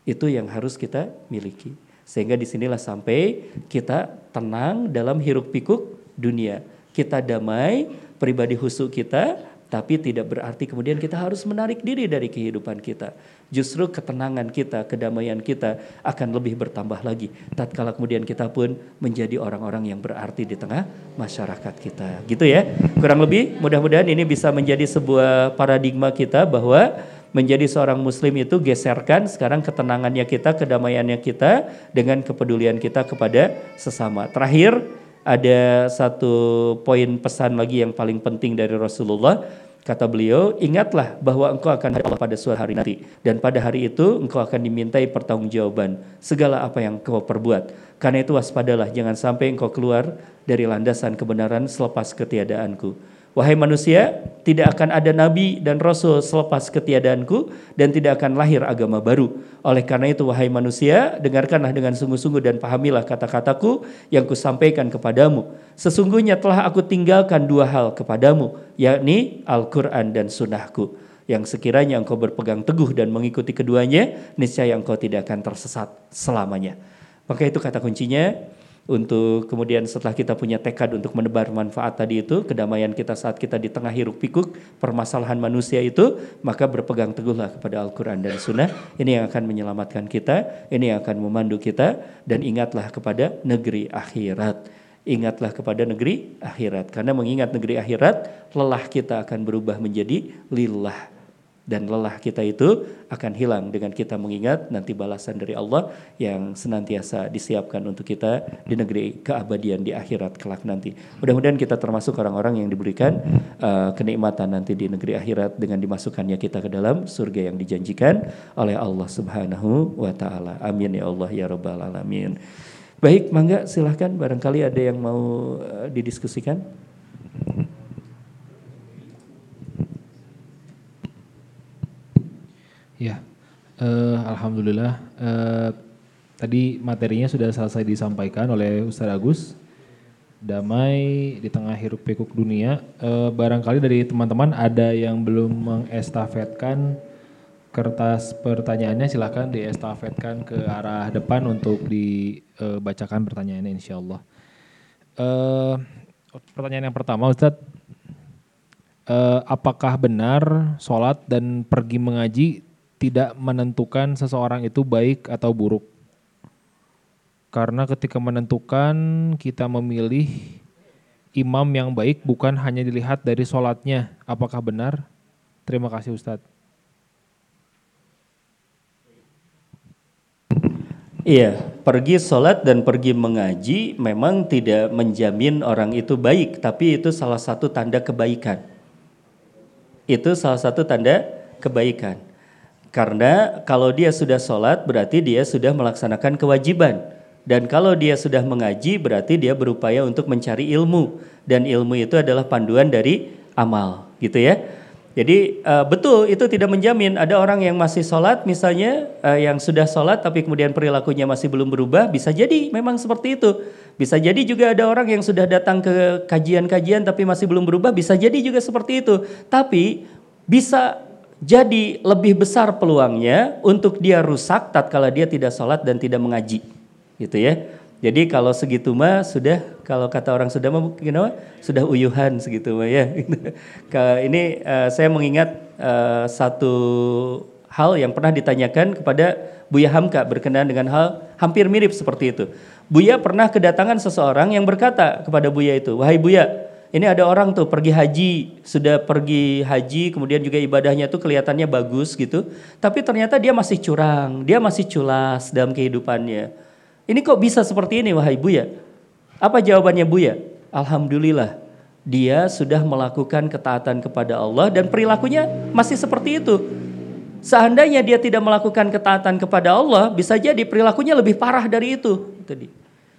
Speaker 2: Itu yang harus kita miliki. Sehingga di sinilah sampai kita tenang dalam hiruk pikuk dunia. Kita damai, pribadi husuk kita tapi tidak berarti kemudian kita harus menarik diri dari kehidupan kita. Justru ketenangan kita, kedamaian kita akan lebih bertambah lagi. Tatkala kemudian kita pun menjadi orang-orang yang berarti di tengah masyarakat kita. Gitu ya. Kurang lebih mudah-mudahan ini bisa menjadi sebuah paradigma kita bahwa menjadi seorang muslim itu geserkan sekarang ketenangannya kita, kedamaiannya kita dengan kepedulian kita kepada sesama. Terakhir, ada satu poin pesan lagi yang paling penting dari Rasulullah. Kata beliau, ingatlah bahwa engkau akan hari Allah pada suatu hari nanti. Dan pada hari itu engkau akan dimintai pertanggungjawaban segala apa yang kau perbuat. Karena itu waspadalah, jangan sampai engkau keluar dari landasan kebenaran selepas ketiadaanku. Wahai manusia, tidak akan ada nabi dan rasul selepas ketiadaanku dan tidak akan lahir agama baru. Oleh karena itu wahai manusia, dengarkanlah dengan sungguh-sungguh dan pahamilah kata-kataku yang kusampaikan kepadamu. Sesungguhnya telah aku tinggalkan dua hal kepadamu, yakni Al-Quran dan sunnahku. Yang sekiranya engkau berpegang teguh dan mengikuti keduanya, niscaya engkau tidak akan tersesat selamanya. Maka itu kata kuncinya, untuk kemudian setelah kita punya tekad untuk menebar manfaat tadi itu, kedamaian kita saat kita di tengah hiruk pikuk permasalahan manusia itu, maka berpegang teguhlah kepada Al-Quran dan Sunnah. Ini yang akan menyelamatkan kita, ini yang akan memandu kita, dan ingatlah kepada negeri akhirat. Ingatlah kepada negeri akhirat, karena mengingat negeri akhirat, lelah kita akan berubah menjadi lillah dan lelah kita itu akan hilang dengan kita mengingat nanti balasan dari Allah yang senantiasa disiapkan untuk kita di negeri keabadian di akhirat kelak nanti. Mudah-mudahan kita termasuk orang-orang yang diberikan uh, kenikmatan nanti di negeri akhirat dengan dimasukkannya kita ke dalam surga yang dijanjikan oleh Allah Subhanahu wa taala. Amin ya Allah ya rabbal alamin. Baik, mangga silahkan barangkali ada yang mau uh, didiskusikan.
Speaker 1: Ya, uh, alhamdulillah. Uh, tadi materinya sudah selesai disampaikan oleh Ustaz Agus. Damai di tengah hiruk pikuk dunia. Uh, barangkali dari teman-teman ada yang belum mengestafetkan kertas pertanyaannya silahkan diestafetkan ke arah depan untuk dibacakan pertanyaannya insya Allah. Uh, pertanyaan yang pertama Ustadz, uh, apakah benar sholat dan pergi mengaji tidak menentukan seseorang itu baik atau buruk. Karena ketika menentukan kita memilih imam yang baik bukan hanya dilihat dari sholatnya. Apakah benar? Terima kasih Ustadz.
Speaker 2: Iya, pergi sholat dan pergi mengaji memang tidak menjamin orang itu baik, tapi itu salah satu tanda kebaikan. Itu salah satu tanda kebaikan. Karena kalau dia sudah sholat berarti dia sudah melaksanakan kewajiban. Dan kalau dia sudah mengaji berarti dia berupaya untuk mencari ilmu. Dan ilmu itu adalah panduan dari amal, gitu ya. Jadi uh, betul itu tidak menjamin. Ada orang yang masih sholat misalnya uh, yang sudah sholat tapi kemudian perilakunya masih belum berubah bisa jadi. Memang seperti itu. Bisa jadi juga ada orang yang sudah datang ke kajian-kajian tapi masih belum berubah bisa jadi juga seperti itu. Tapi bisa jadi lebih besar peluangnya untuk dia rusak tatkala dia tidak sholat dan tidak mengaji gitu ya jadi kalau segitu mah sudah kalau kata orang sudah mah apa? sudah uyuhan segitu mah ya. [LAUGHS] ini uh, saya mengingat uh, satu hal yang pernah ditanyakan kepada Buya Hamka berkenaan dengan hal hampir mirip seperti itu. Buya pernah kedatangan seseorang yang berkata kepada Buya itu, "Wahai Buya, ini ada orang tuh pergi haji, sudah pergi haji, kemudian juga ibadahnya tuh kelihatannya bagus gitu, tapi ternyata dia masih curang, dia masih culas dalam kehidupannya." Ini kok bisa seperti ini wahai Buya? Apa jawabannya Buya? Alhamdulillah dia sudah melakukan ketaatan kepada Allah dan perilakunya masih seperti itu. Seandainya dia tidak melakukan ketaatan kepada Allah, bisa jadi perilakunya lebih parah dari itu. Tadi.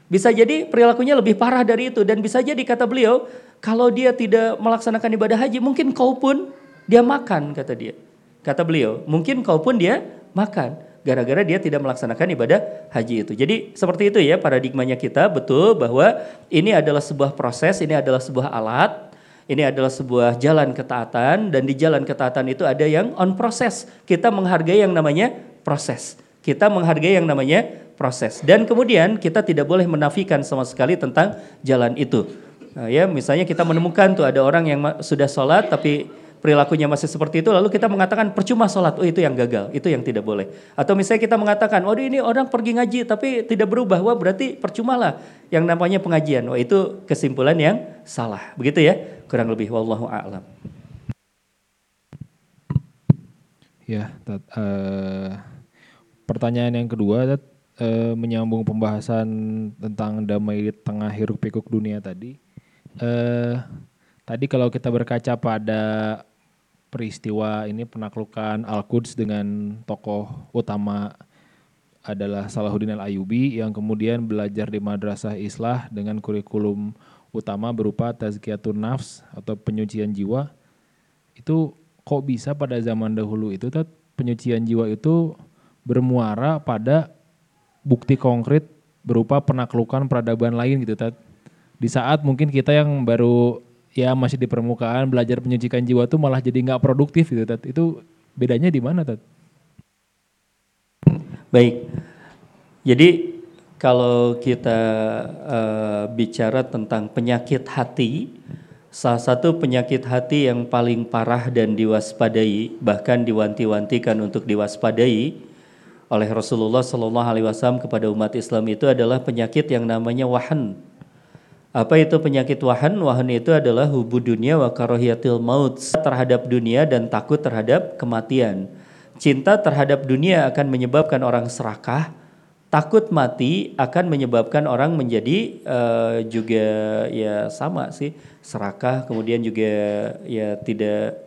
Speaker 2: Bisa jadi perilakunya lebih parah dari itu dan bisa jadi kata beliau, kalau dia tidak melaksanakan ibadah haji, mungkin kau pun dia makan kata dia. Kata beliau, mungkin kau pun dia makan gara-gara dia tidak melaksanakan ibadah haji itu. Jadi seperti itu ya paradigmanya kita betul bahwa ini adalah sebuah proses, ini adalah sebuah alat, ini adalah sebuah jalan ketaatan dan di jalan ketaatan itu ada yang on proses. Kita menghargai yang namanya proses. Kita menghargai yang namanya proses. Dan kemudian kita tidak boleh menafikan sama sekali tentang jalan itu. Nah, ya, misalnya kita menemukan tuh ada orang yang sudah sholat tapi perilakunya masih seperti itu lalu kita mengatakan percuma sholat. Oh itu yang gagal itu yang tidak boleh. Atau misalnya kita mengatakan oh ini orang pergi ngaji tapi tidak berubah. Wah berarti percuma lah yang namanya pengajian. Wah itu kesimpulan yang salah. Begitu ya? Kurang lebih wallahu a'lam.
Speaker 1: Ya tat, uh, pertanyaan yang kedua tat, uh, menyambung pembahasan tentang damai di tengah hiruk pikuk dunia tadi uh, tadi kalau kita berkaca pada peristiwa ini penaklukan Al-Quds dengan tokoh utama adalah Salahuddin Al-Ayubi yang kemudian belajar di Madrasah Islah dengan kurikulum utama berupa tazkiyatun nafs atau penyucian jiwa. Itu kok bisa pada zaman dahulu itu penyucian jiwa itu bermuara pada bukti konkret berupa penaklukan peradaban lain gitu tat. Di saat mungkin kita yang baru ya masih di permukaan belajar menyucikan jiwa tuh malah jadi nggak produktif gitu Tat. Itu bedanya di mana Tat?
Speaker 2: Baik. Jadi kalau kita uh, bicara tentang penyakit hati, salah satu penyakit hati yang paling parah dan diwaspadai, bahkan diwanti-wantikan untuk diwaspadai oleh Rasulullah Shallallahu Alaihi Wasallam kepada umat Islam itu adalah penyakit yang namanya wahan apa itu penyakit wahan? Wahan itu adalah hubu dunia wa karohiyatil maut terhadap dunia dan takut terhadap kematian. Cinta terhadap dunia akan menyebabkan orang serakah, takut mati akan menyebabkan orang menjadi uh, juga ya sama sih serakah, kemudian juga ya tidak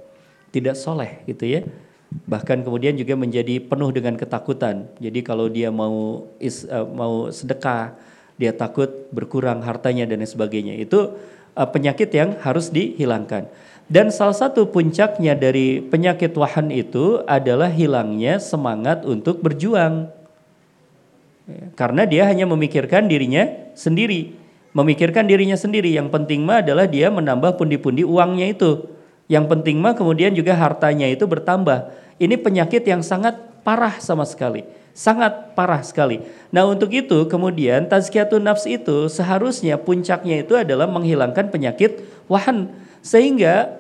Speaker 2: tidak soleh gitu ya. Bahkan kemudian juga menjadi penuh dengan ketakutan. Jadi kalau dia mau is, uh, mau sedekah dia takut berkurang hartanya dan sebagainya. Itu uh, penyakit yang harus dihilangkan. Dan salah satu puncaknya dari penyakit wahan itu adalah hilangnya semangat untuk berjuang. Karena dia hanya memikirkan dirinya sendiri. Memikirkan dirinya sendiri. Yang penting mah adalah dia menambah pundi-pundi uangnya itu. Yang penting mah kemudian juga hartanya itu bertambah. Ini penyakit yang sangat parah sama sekali sangat parah sekali. Nah untuk itu kemudian tazkiyatun nafs itu seharusnya puncaknya itu adalah menghilangkan penyakit wahan. Sehingga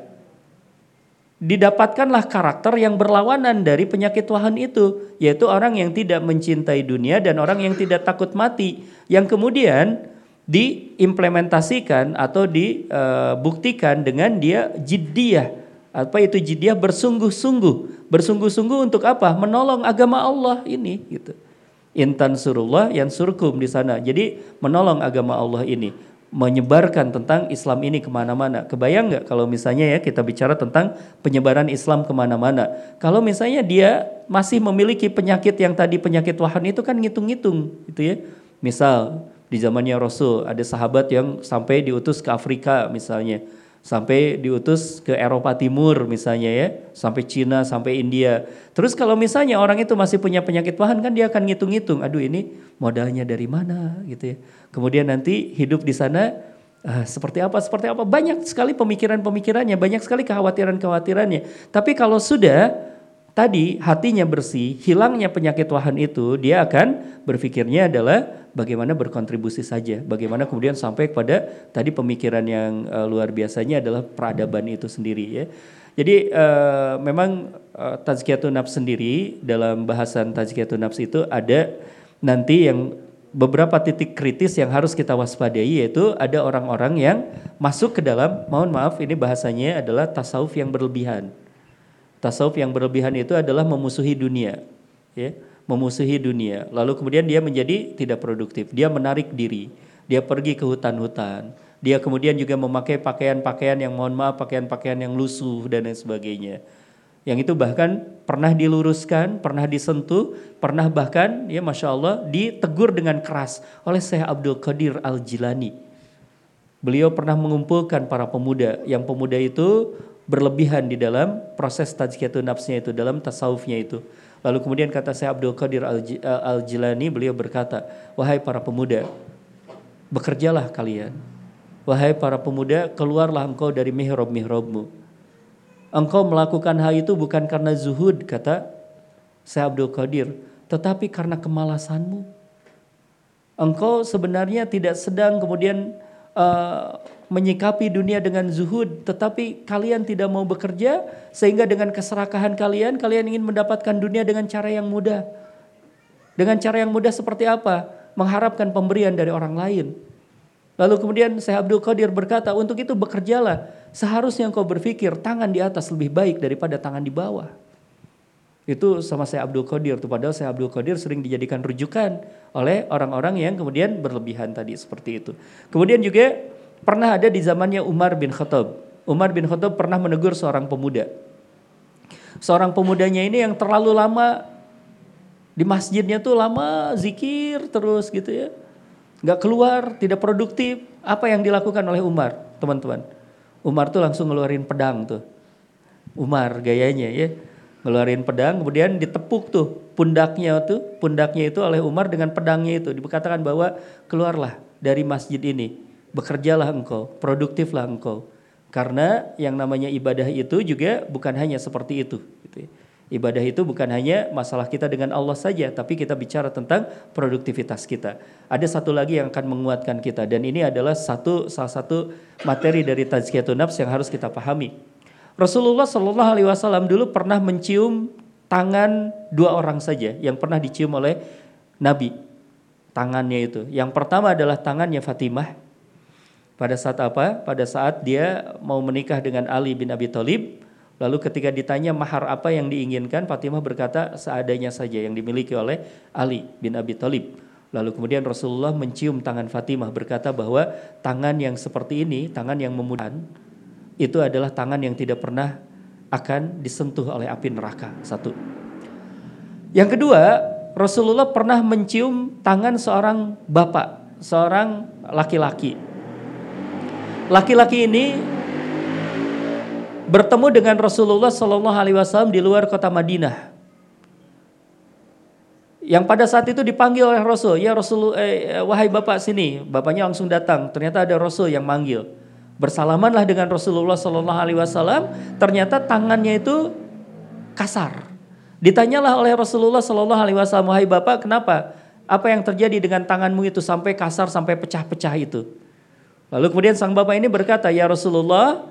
Speaker 2: didapatkanlah karakter yang berlawanan dari penyakit wahan itu. Yaitu orang yang tidak mencintai dunia dan orang yang tidak takut mati. Yang kemudian diimplementasikan atau dibuktikan dengan dia jiddiyah. Apa itu jiddiyah bersungguh-sungguh Bersungguh-sungguh untuk apa? Menolong agama Allah ini gitu. Intan surullah yang surkum di sana. Jadi menolong agama Allah ini. Menyebarkan tentang Islam ini ke mana-mana. Kebayang nggak kalau misalnya ya kita bicara tentang penyebaran Islam ke mana-mana. Kalau misalnya dia masih memiliki penyakit yang tadi penyakit wahan itu kan ngitung-ngitung gitu ya. Misal di zamannya Rasul ada sahabat yang sampai diutus ke Afrika misalnya, sampai diutus ke Eropa Timur misalnya ya, sampai Cina, sampai India. Terus kalau misalnya orang itu masih punya penyakit pahan kan dia akan ngitung-ngitung, aduh ini modalnya dari mana gitu ya. Kemudian nanti hidup di sana uh, seperti apa, seperti apa. Banyak sekali pemikiran-pemikirannya, banyak sekali kekhawatiran-kekhawatirannya. Tapi kalau sudah tadi hatinya bersih, hilangnya penyakit wahan itu, dia akan berpikirnya adalah bagaimana berkontribusi saja, bagaimana kemudian sampai kepada tadi pemikiran yang uh, luar biasanya adalah peradaban itu sendiri ya. Jadi uh, memang uh, tazkiyatun nafs sendiri dalam bahasan tazkiyatun nafs itu ada nanti yang beberapa titik kritis yang harus kita waspadai yaitu ada orang-orang yang masuk ke dalam mohon maaf ini bahasanya adalah tasawuf yang berlebihan Tasawuf yang berlebihan itu adalah memusuhi dunia, ya, memusuhi dunia. Lalu kemudian dia menjadi tidak produktif, dia menarik diri, dia pergi ke hutan-hutan, dia kemudian juga memakai pakaian-pakaian yang mohon maaf pakaian-pakaian yang lusuh dan lain sebagainya. Yang itu bahkan pernah diluruskan, pernah disentuh, pernah bahkan ya masya Allah ditegur dengan keras oleh Syekh Abdul Qadir Al Jilani. Beliau pernah mengumpulkan para pemuda, yang pemuda itu berlebihan di dalam proses tazkiyatun nafsnya itu dalam tasawufnya itu. Lalu kemudian kata saya Abdul Qadir Al-Jilani beliau berkata, "Wahai para pemuda, bekerjalah kalian. Wahai para pemuda, keluarlah engkau dari mihrab-mihrabmu. Engkau melakukan hal itu bukan karena zuhud," kata saya Abdul Qadir, "tetapi karena kemalasanmu. Engkau sebenarnya tidak sedang kemudian uh, menyikapi dunia dengan zuhud, tetapi kalian tidak mau bekerja, sehingga dengan keserakahan kalian, kalian ingin mendapatkan dunia dengan cara yang mudah. Dengan cara yang mudah seperti apa? Mengharapkan pemberian dari orang lain. Lalu kemudian Syekh Abdul Qadir berkata, untuk itu bekerjalah. Seharusnya engkau berpikir tangan di atas lebih baik daripada tangan di bawah. Itu sama saya Abdul Qadir. Tuh padahal saya Abdul Qadir sering dijadikan rujukan oleh orang-orang yang kemudian berlebihan tadi seperti itu. Kemudian juga Pernah ada di zamannya Umar bin Khattab. Umar bin Khattab pernah menegur seorang pemuda. Seorang pemudanya ini yang terlalu lama di masjidnya tuh lama zikir terus gitu ya. Nggak keluar, tidak produktif. Apa yang dilakukan oleh Umar, teman-teman? Umar tuh langsung ngeluarin pedang tuh. Umar gayanya ya. Ngeluarin pedang, kemudian ditepuk tuh pundaknya tuh, pundaknya itu oleh Umar dengan pedangnya itu. Dikatakan bahwa keluarlah dari masjid ini bekerjalah engkau, produktiflah engkau. Karena yang namanya ibadah itu juga bukan hanya seperti itu. Gitu ya. Ibadah itu bukan hanya masalah kita dengan Allah saja, tapi kita bicara tentang produktivitas kita. Ada satu lagi yang akan menguatkan kita, dan ini adalah satu salah satu materi dari tazkiyatun nafs yang harus kita pahami. Rasulullah Shallallahu Alaihi Wasallam dulu pernah mencium tangan dua orang saja yang pernah dicium oleh Nabi. Tangannya itu, yang pertama adalah tangannya Fatimah, pada saat apa? Pada saat dia mau menikah dengan Ali bin Abi Thalib, lalu ketika ditanya mahar apa yang diinginkan, Fatimah berkata seadanya saja yang dimiliki oleh Ali bin Abi Thalib. Lalu kemudian Rasulullah mencium tangan Fatimah berkata bahwa tangan yang seperti ini, tangan yang memudahkan, itu adalah tangan yang tidak pernah akan disentuh oleh api neraka. Satu. Yang kedua, Rasulullah pernah mencium tangan seorang bapak, seorang laki-laki laki-laki ini bertemu dengan Rasulullah Shallallahu Alaihi Wasallam di luar kota Madinah. Yang pada saat itu dipanggil oleh Rasul, ya Rasul, eh, wahai bapak sini, bapaknya langsung datang. Ternyata ada Rasul yang manggil. Bersalamanlah dengan Rasulullah Shallallahu Alaihi Wasallam. Ternyata tangannya itu kasar. Ditanyalah oleh Rasulullah Shallallahu Alaihi Wasallam, wahai bapak, kenapa? Apa yang terjadi dengan tanganmu itu sampai kasar, sampai pecah-pecah itu? Lalu kemudian sang bapak ini berkata, "Ya Rasulullah,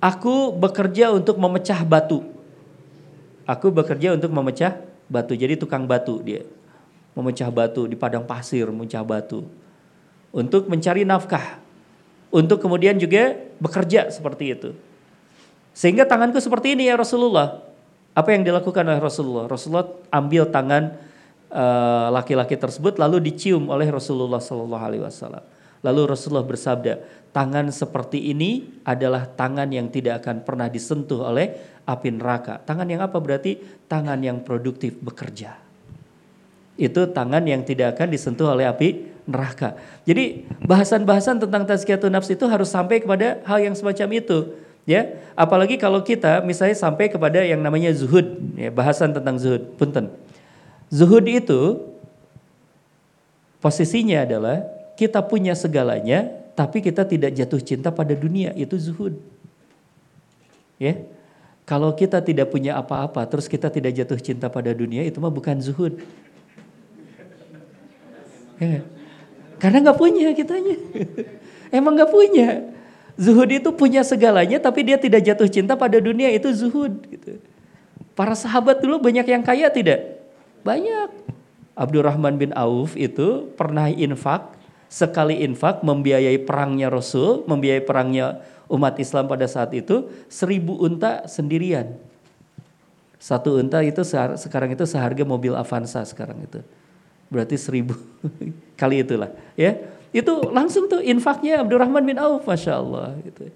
Speaker 2: aku bekerja untuk memecah batu. Aku bekerja untuk memecah batu. Jadi tukang batu dia. Memecah batu di padang pasir, memecah batu. Untuk mencari nafkah. Untuk kemudian juga bekerja seperti itu. Sehingga tanganku seperti ini ya Rasulullah. Apa yang dilakukan oleh Rasulullah? Rasulullah ambil tangan eh, laki-laki uh, tersebut lalu dicium oleh Rasulullah Sallallahu Alaihi Wasallam. Lalu Rasulullah bersabda, tangan seperti ini adalah tangan yang tidak akan pernah disentuh oleh api neraka. Tangan yang apa berarti? Tangan yang produktif bekerja. Itu tangan yang tidak akan disentuh oleh api neraka. Jadi bahasan-bahasan tentang tazkiyatun nafs itu harus sampai kepada hal yang semacam itu. Ya, apalagi kalau kita misalnya sampai kepada yang namanya zuhud, ya, bahasan tentang zuhud. Punten. Zuhud itu posisinya adalah kita punya segalanya, tapi kita tidak jatuh cinta pada dunia. Itu zuhud. Ya, kalau kita tidak punya apa-apa, terus kita tidak jatuh cinta pada dunia, itu mah bukan zuhud. Ya, karena nggak punya kitanya. Emang nggak punya. Zuhud itu punya segalanya, tapi dia tidak jatuh cinta pada dunia, itu zuhud. Gitu. Para sahabat dulu banyak yang kaya tidak? Banyak. Abdurrahman bin Auf itu pernah infak, sekali infak membiayai perangnya Rasul, membiayai perangnya umat Islam pada saat itu seribu unta sendirian. Satu unta itu sekarang itu seharga mobil Avanza sekarang itu. Berarti seribu [LAUGHS] kali itulah ya. Itu langsung tuh infaknya Abdurrahman bin Auf Masya Allah gitu.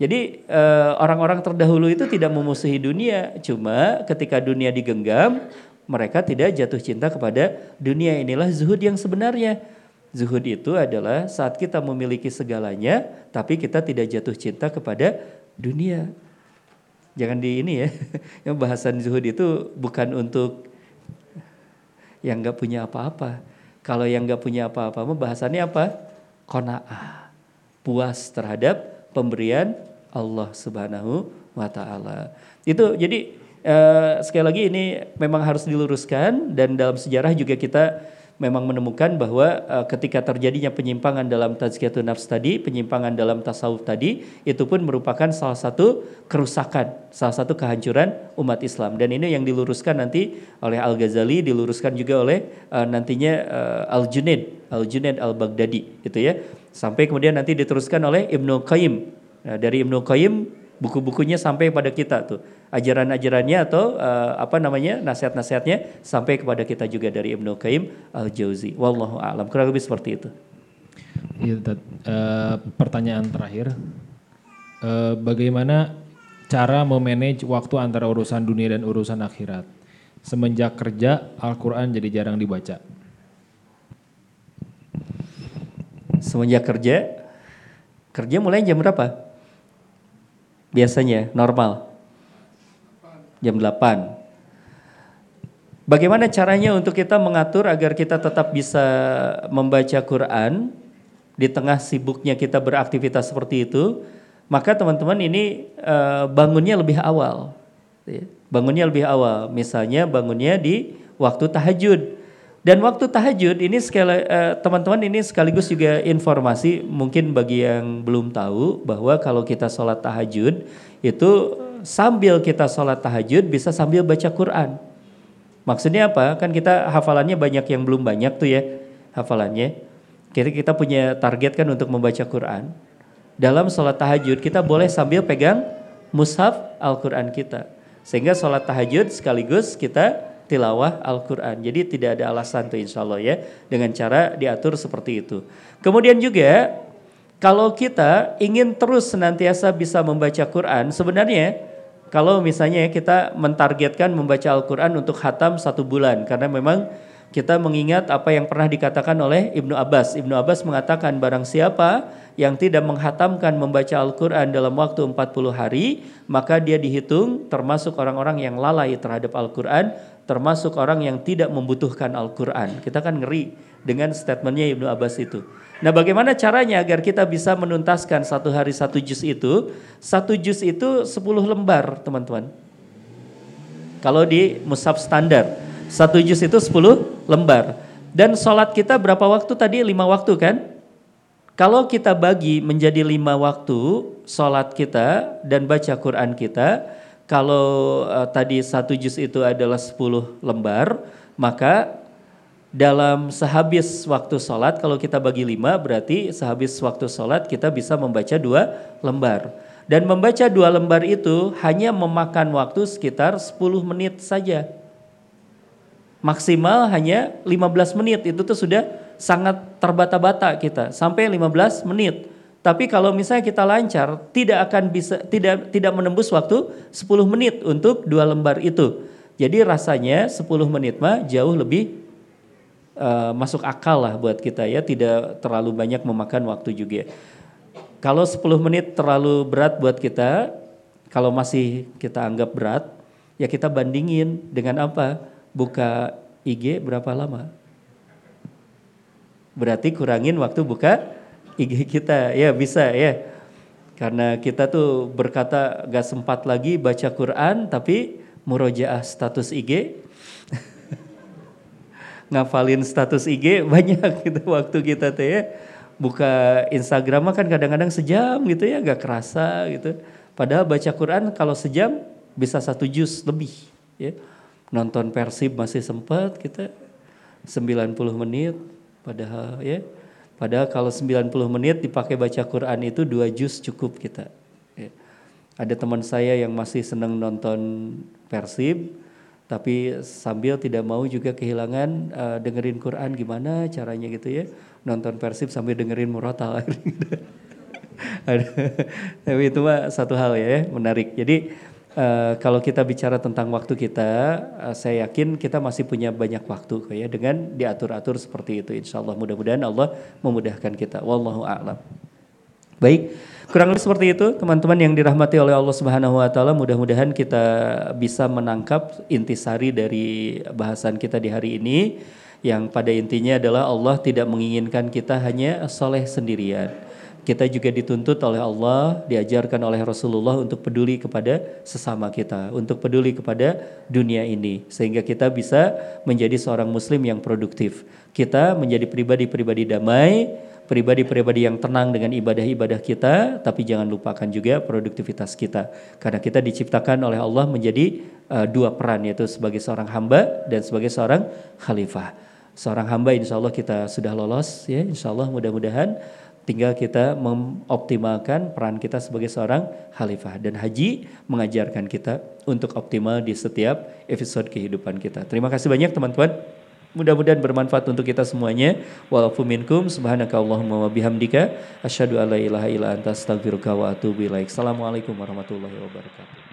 Speaker 2: Jadi eh, orang-orang terdahulu itu tidak memusuhi dunia, cuma ketika dunia digenggam, mereka tidak jatuh cinta kepada dunia. Inilah zuhud yang sebenarnya. Zuhud itu adalah saat kita memiliki segalanya, tapi kita tidak jatuh cinta kepada dunia. Jangan di ini ya, [LAUGHS] yang bahasan zuhud itu bukan untuk yang nggak punya apa-apa. Kalau yang nggak punya apa-apa, bahasannya apa? Kona'ah, puas terhadap pemberian Allah Subhanahu wa Ta'ala. Itu jadi eh, sekali lagi ini memang harus diluruskan dan dalam sejarah juga kita memang menemukan bahwa uh, ketika terjadinya penyimpangan dalam tazkiyatun nafs tadi, penyimpangan dalam tasawuf tadi, itu pun merupakan salah satu kerusakan, salah satu kehancuran umat Islam. Dan ini yang diluruskan nanti oleh Al-Ghazali, diluruskan juga oleh uh, nantinya uh, Al-Junaid, Al-Junaid Al-Baghdadi itu ya. Sampai kemudian nanti diteruskan oleh Ibnu Qayyim. Nah, dari Ibnu Qayyim buku-bukunya sampai pada kita tuh ajaran-ajarannya atau uh, apa namanya nasihat-nasihatnya sampai kepada kita juga dari Ibnu Qayyim al-Jauzi. Wallahu a'lam. Kurang lebih seperti itu.
Speaker 3: Iya, uh, pertanyaan terakhir. Uh, bagaimana cara memanage waktu antara urusan dunia dan urusan akhirat? Semenjak kerja, Al-Quran jadi jarang dibaca.
Speaker 2: Semenjak kerja, kerja mulai jam berapa? Biasanya normal? Jam 8. Bagaimana caranya untuk kita mengatur agar kita tetap bisa membaca Quran di tengah sibuknya kita beraktivitas seperti itu? Maka teman-teman ini uh, bangunnya lebih awal. Ya. Bangunnya lebih awal. Misalnya bangunnya di waktu tahajud dan waktu tahajud ini sekali eh, teman-teman ini sekaligus juga informasi mungkin bagi yang belum tahu bahwa kalau kita sholat tahajud itu sambil kita sholat tahajud bisa sambil baca Quran. Maksudnya apa? Kan kita hafalannya banyak yang belum banyak tuh ya hafalannya. Kita kita punya target kan untuk membaca Quran. Dalam sholat tahajud kita boleh sambil pegang mushaf Al-Quran kita. Sehingga sholat tahajud sekaligus kita tilawah Al-Quran. Jadi tidak ada alasan tuh insya Allah ya dengan cara diatur seperti itu. Kemudian juga kalau kita ingin terus senantiasa bisa membaca Quran, sebenarnya kalau misalnya kita mentargetkan membaca Al-Quran untuk hatam satu bulan karena memang kita mengingat apa yang pernah dikatakan oleh Ibnu Abbas. Ibnu Abbas mengatakan barang siapa yang tidak menghatamkan membaca Al-Quran dalam waktu 40 hari, maka dia dihitung termasuk orang-orang yang lalai terhadap Al-Quran termasuk orang yang tidak membutuhkan Al-Quran. Kita kan ngeri dengan statementnya Ibnu Abbas itu. Nah bagaimana caranya agar kita bisa menuntaskan satu hari satu juz itu? Satu juz itu 10 lembar teman-teman. Kalau di mushaf standar, satu juz itu 10 lembar. Dan sholat kita berapa waktu tadi? Lima waktu kan? Kalau kita bagi menjadi lima waktu sholat kita dan baca Quran kita, kalau uh, tadi satu juz itu adalah 10 lembar, maka dalam sehabis waktu sholat, kalau kita bagi lima berarti sehabis waktu sholat kita bisa membaca dua lembar. Dan membaca dua lembar itu hanya memakan waktu sekitar 10 menit saja. Maksimal hanya 15 menit, itu tuh sudah sangat terbata-bata kita, sampai 15 menit. Tapi kalau misalnya kita lancar, tidak akan bisa tidak tidak menembus waktu 10 menit untuk dua lembar itu. Jadi rasanya 10 menit mah jauh lebih uh, masuk akal lah buat kita ya, tidak terlalu banyak memakan waktu juga. Kalau 10 menit terlalu berat buat kita, kalau masih kita anggap berat, ya kita bandingin dengan apa? Buka IG berapa lama? Berarti kurangin waktu buka IG kita, ya bisa ya. Karena kita tuh berkata gak sempat lagi baca Quran, tapi murojaah status IG [LAUGHS] ngafalin status IG banyak gitu waktu kita teh ya. Buka Instagram kan kadang-kadang sejam gitu ya, gak kerasa gitu. Padahal baca Quran kalau sejam bisa satu juz lebih ya. Nonton Persib masih sempat kita 90 menit padahal ya. Padahal kalau 90 menit dipakai baca Quran itu dua juz cukup kita. Ya. Ada teman saya yang masih senang nonton Persib, tapi sambil tidak mau juga kehilangan uh, dengerin Quran gimana caranya gitu ya nonton Persib sambil dengerin murotal [LAUGHS] tapi itu mah satu hal ya menarik jadi uh, kalau kita bicara tentang waktu kita uh, saya yakin kita masih punya banyak waktu ya dengan diatur-atur seperti itu. Insya Allah mudah-mudahan Allah memudahkan kita. Wallahu a'lam. Baik Kurang lebih seperti itu teman-teman yang dirahmati oleh Allah Subhanahu wa taala. Mudah-mudahan kita bisa menangkap intisari dari bahasan kita di hari ini. Yang pada intinya adalah Allah tidak menginginkan kita hanya soleh sendirian. Kita juga dituntut oleh Allah, diajarkan oleh Rasulullah untuk peduli kepada sesama kita, untuk peduli kepada dunia ini, sehingga kita bisa menjadi seorang Muslim yang produktif. Kita menjadi pribadi-pribadi damai, pribadi-pribadi yang tenang dengan ibadah-ibadah kita, tapi jangan lupakan juga produktivitas kita. Karena kita diciptakan oleh Allah menjadi uh, dua peran, yaitu sebagai seorang hamba dan sebagai seorang khalifah. Seorang hamba insya Allah kita sudah lolos, ya insya Allah mudah-mudahan tinggal kita mengoptimalkan peran kita sebagai seorang khalifah. Dan haji mengajarkan kita untuk optimal di setiap episode kehidupan kita. Terima kasih banyak teman-teman. Mudah-mudahan bermanfaat untuk kita semuanya. Walaupun minkum subhanaka Allahumma wa bihamdika asyhadu an la ilaha illa anta astaghfiruka wa atubu ilaik. Assalamualaikum warahmatullahi wabarakatuh.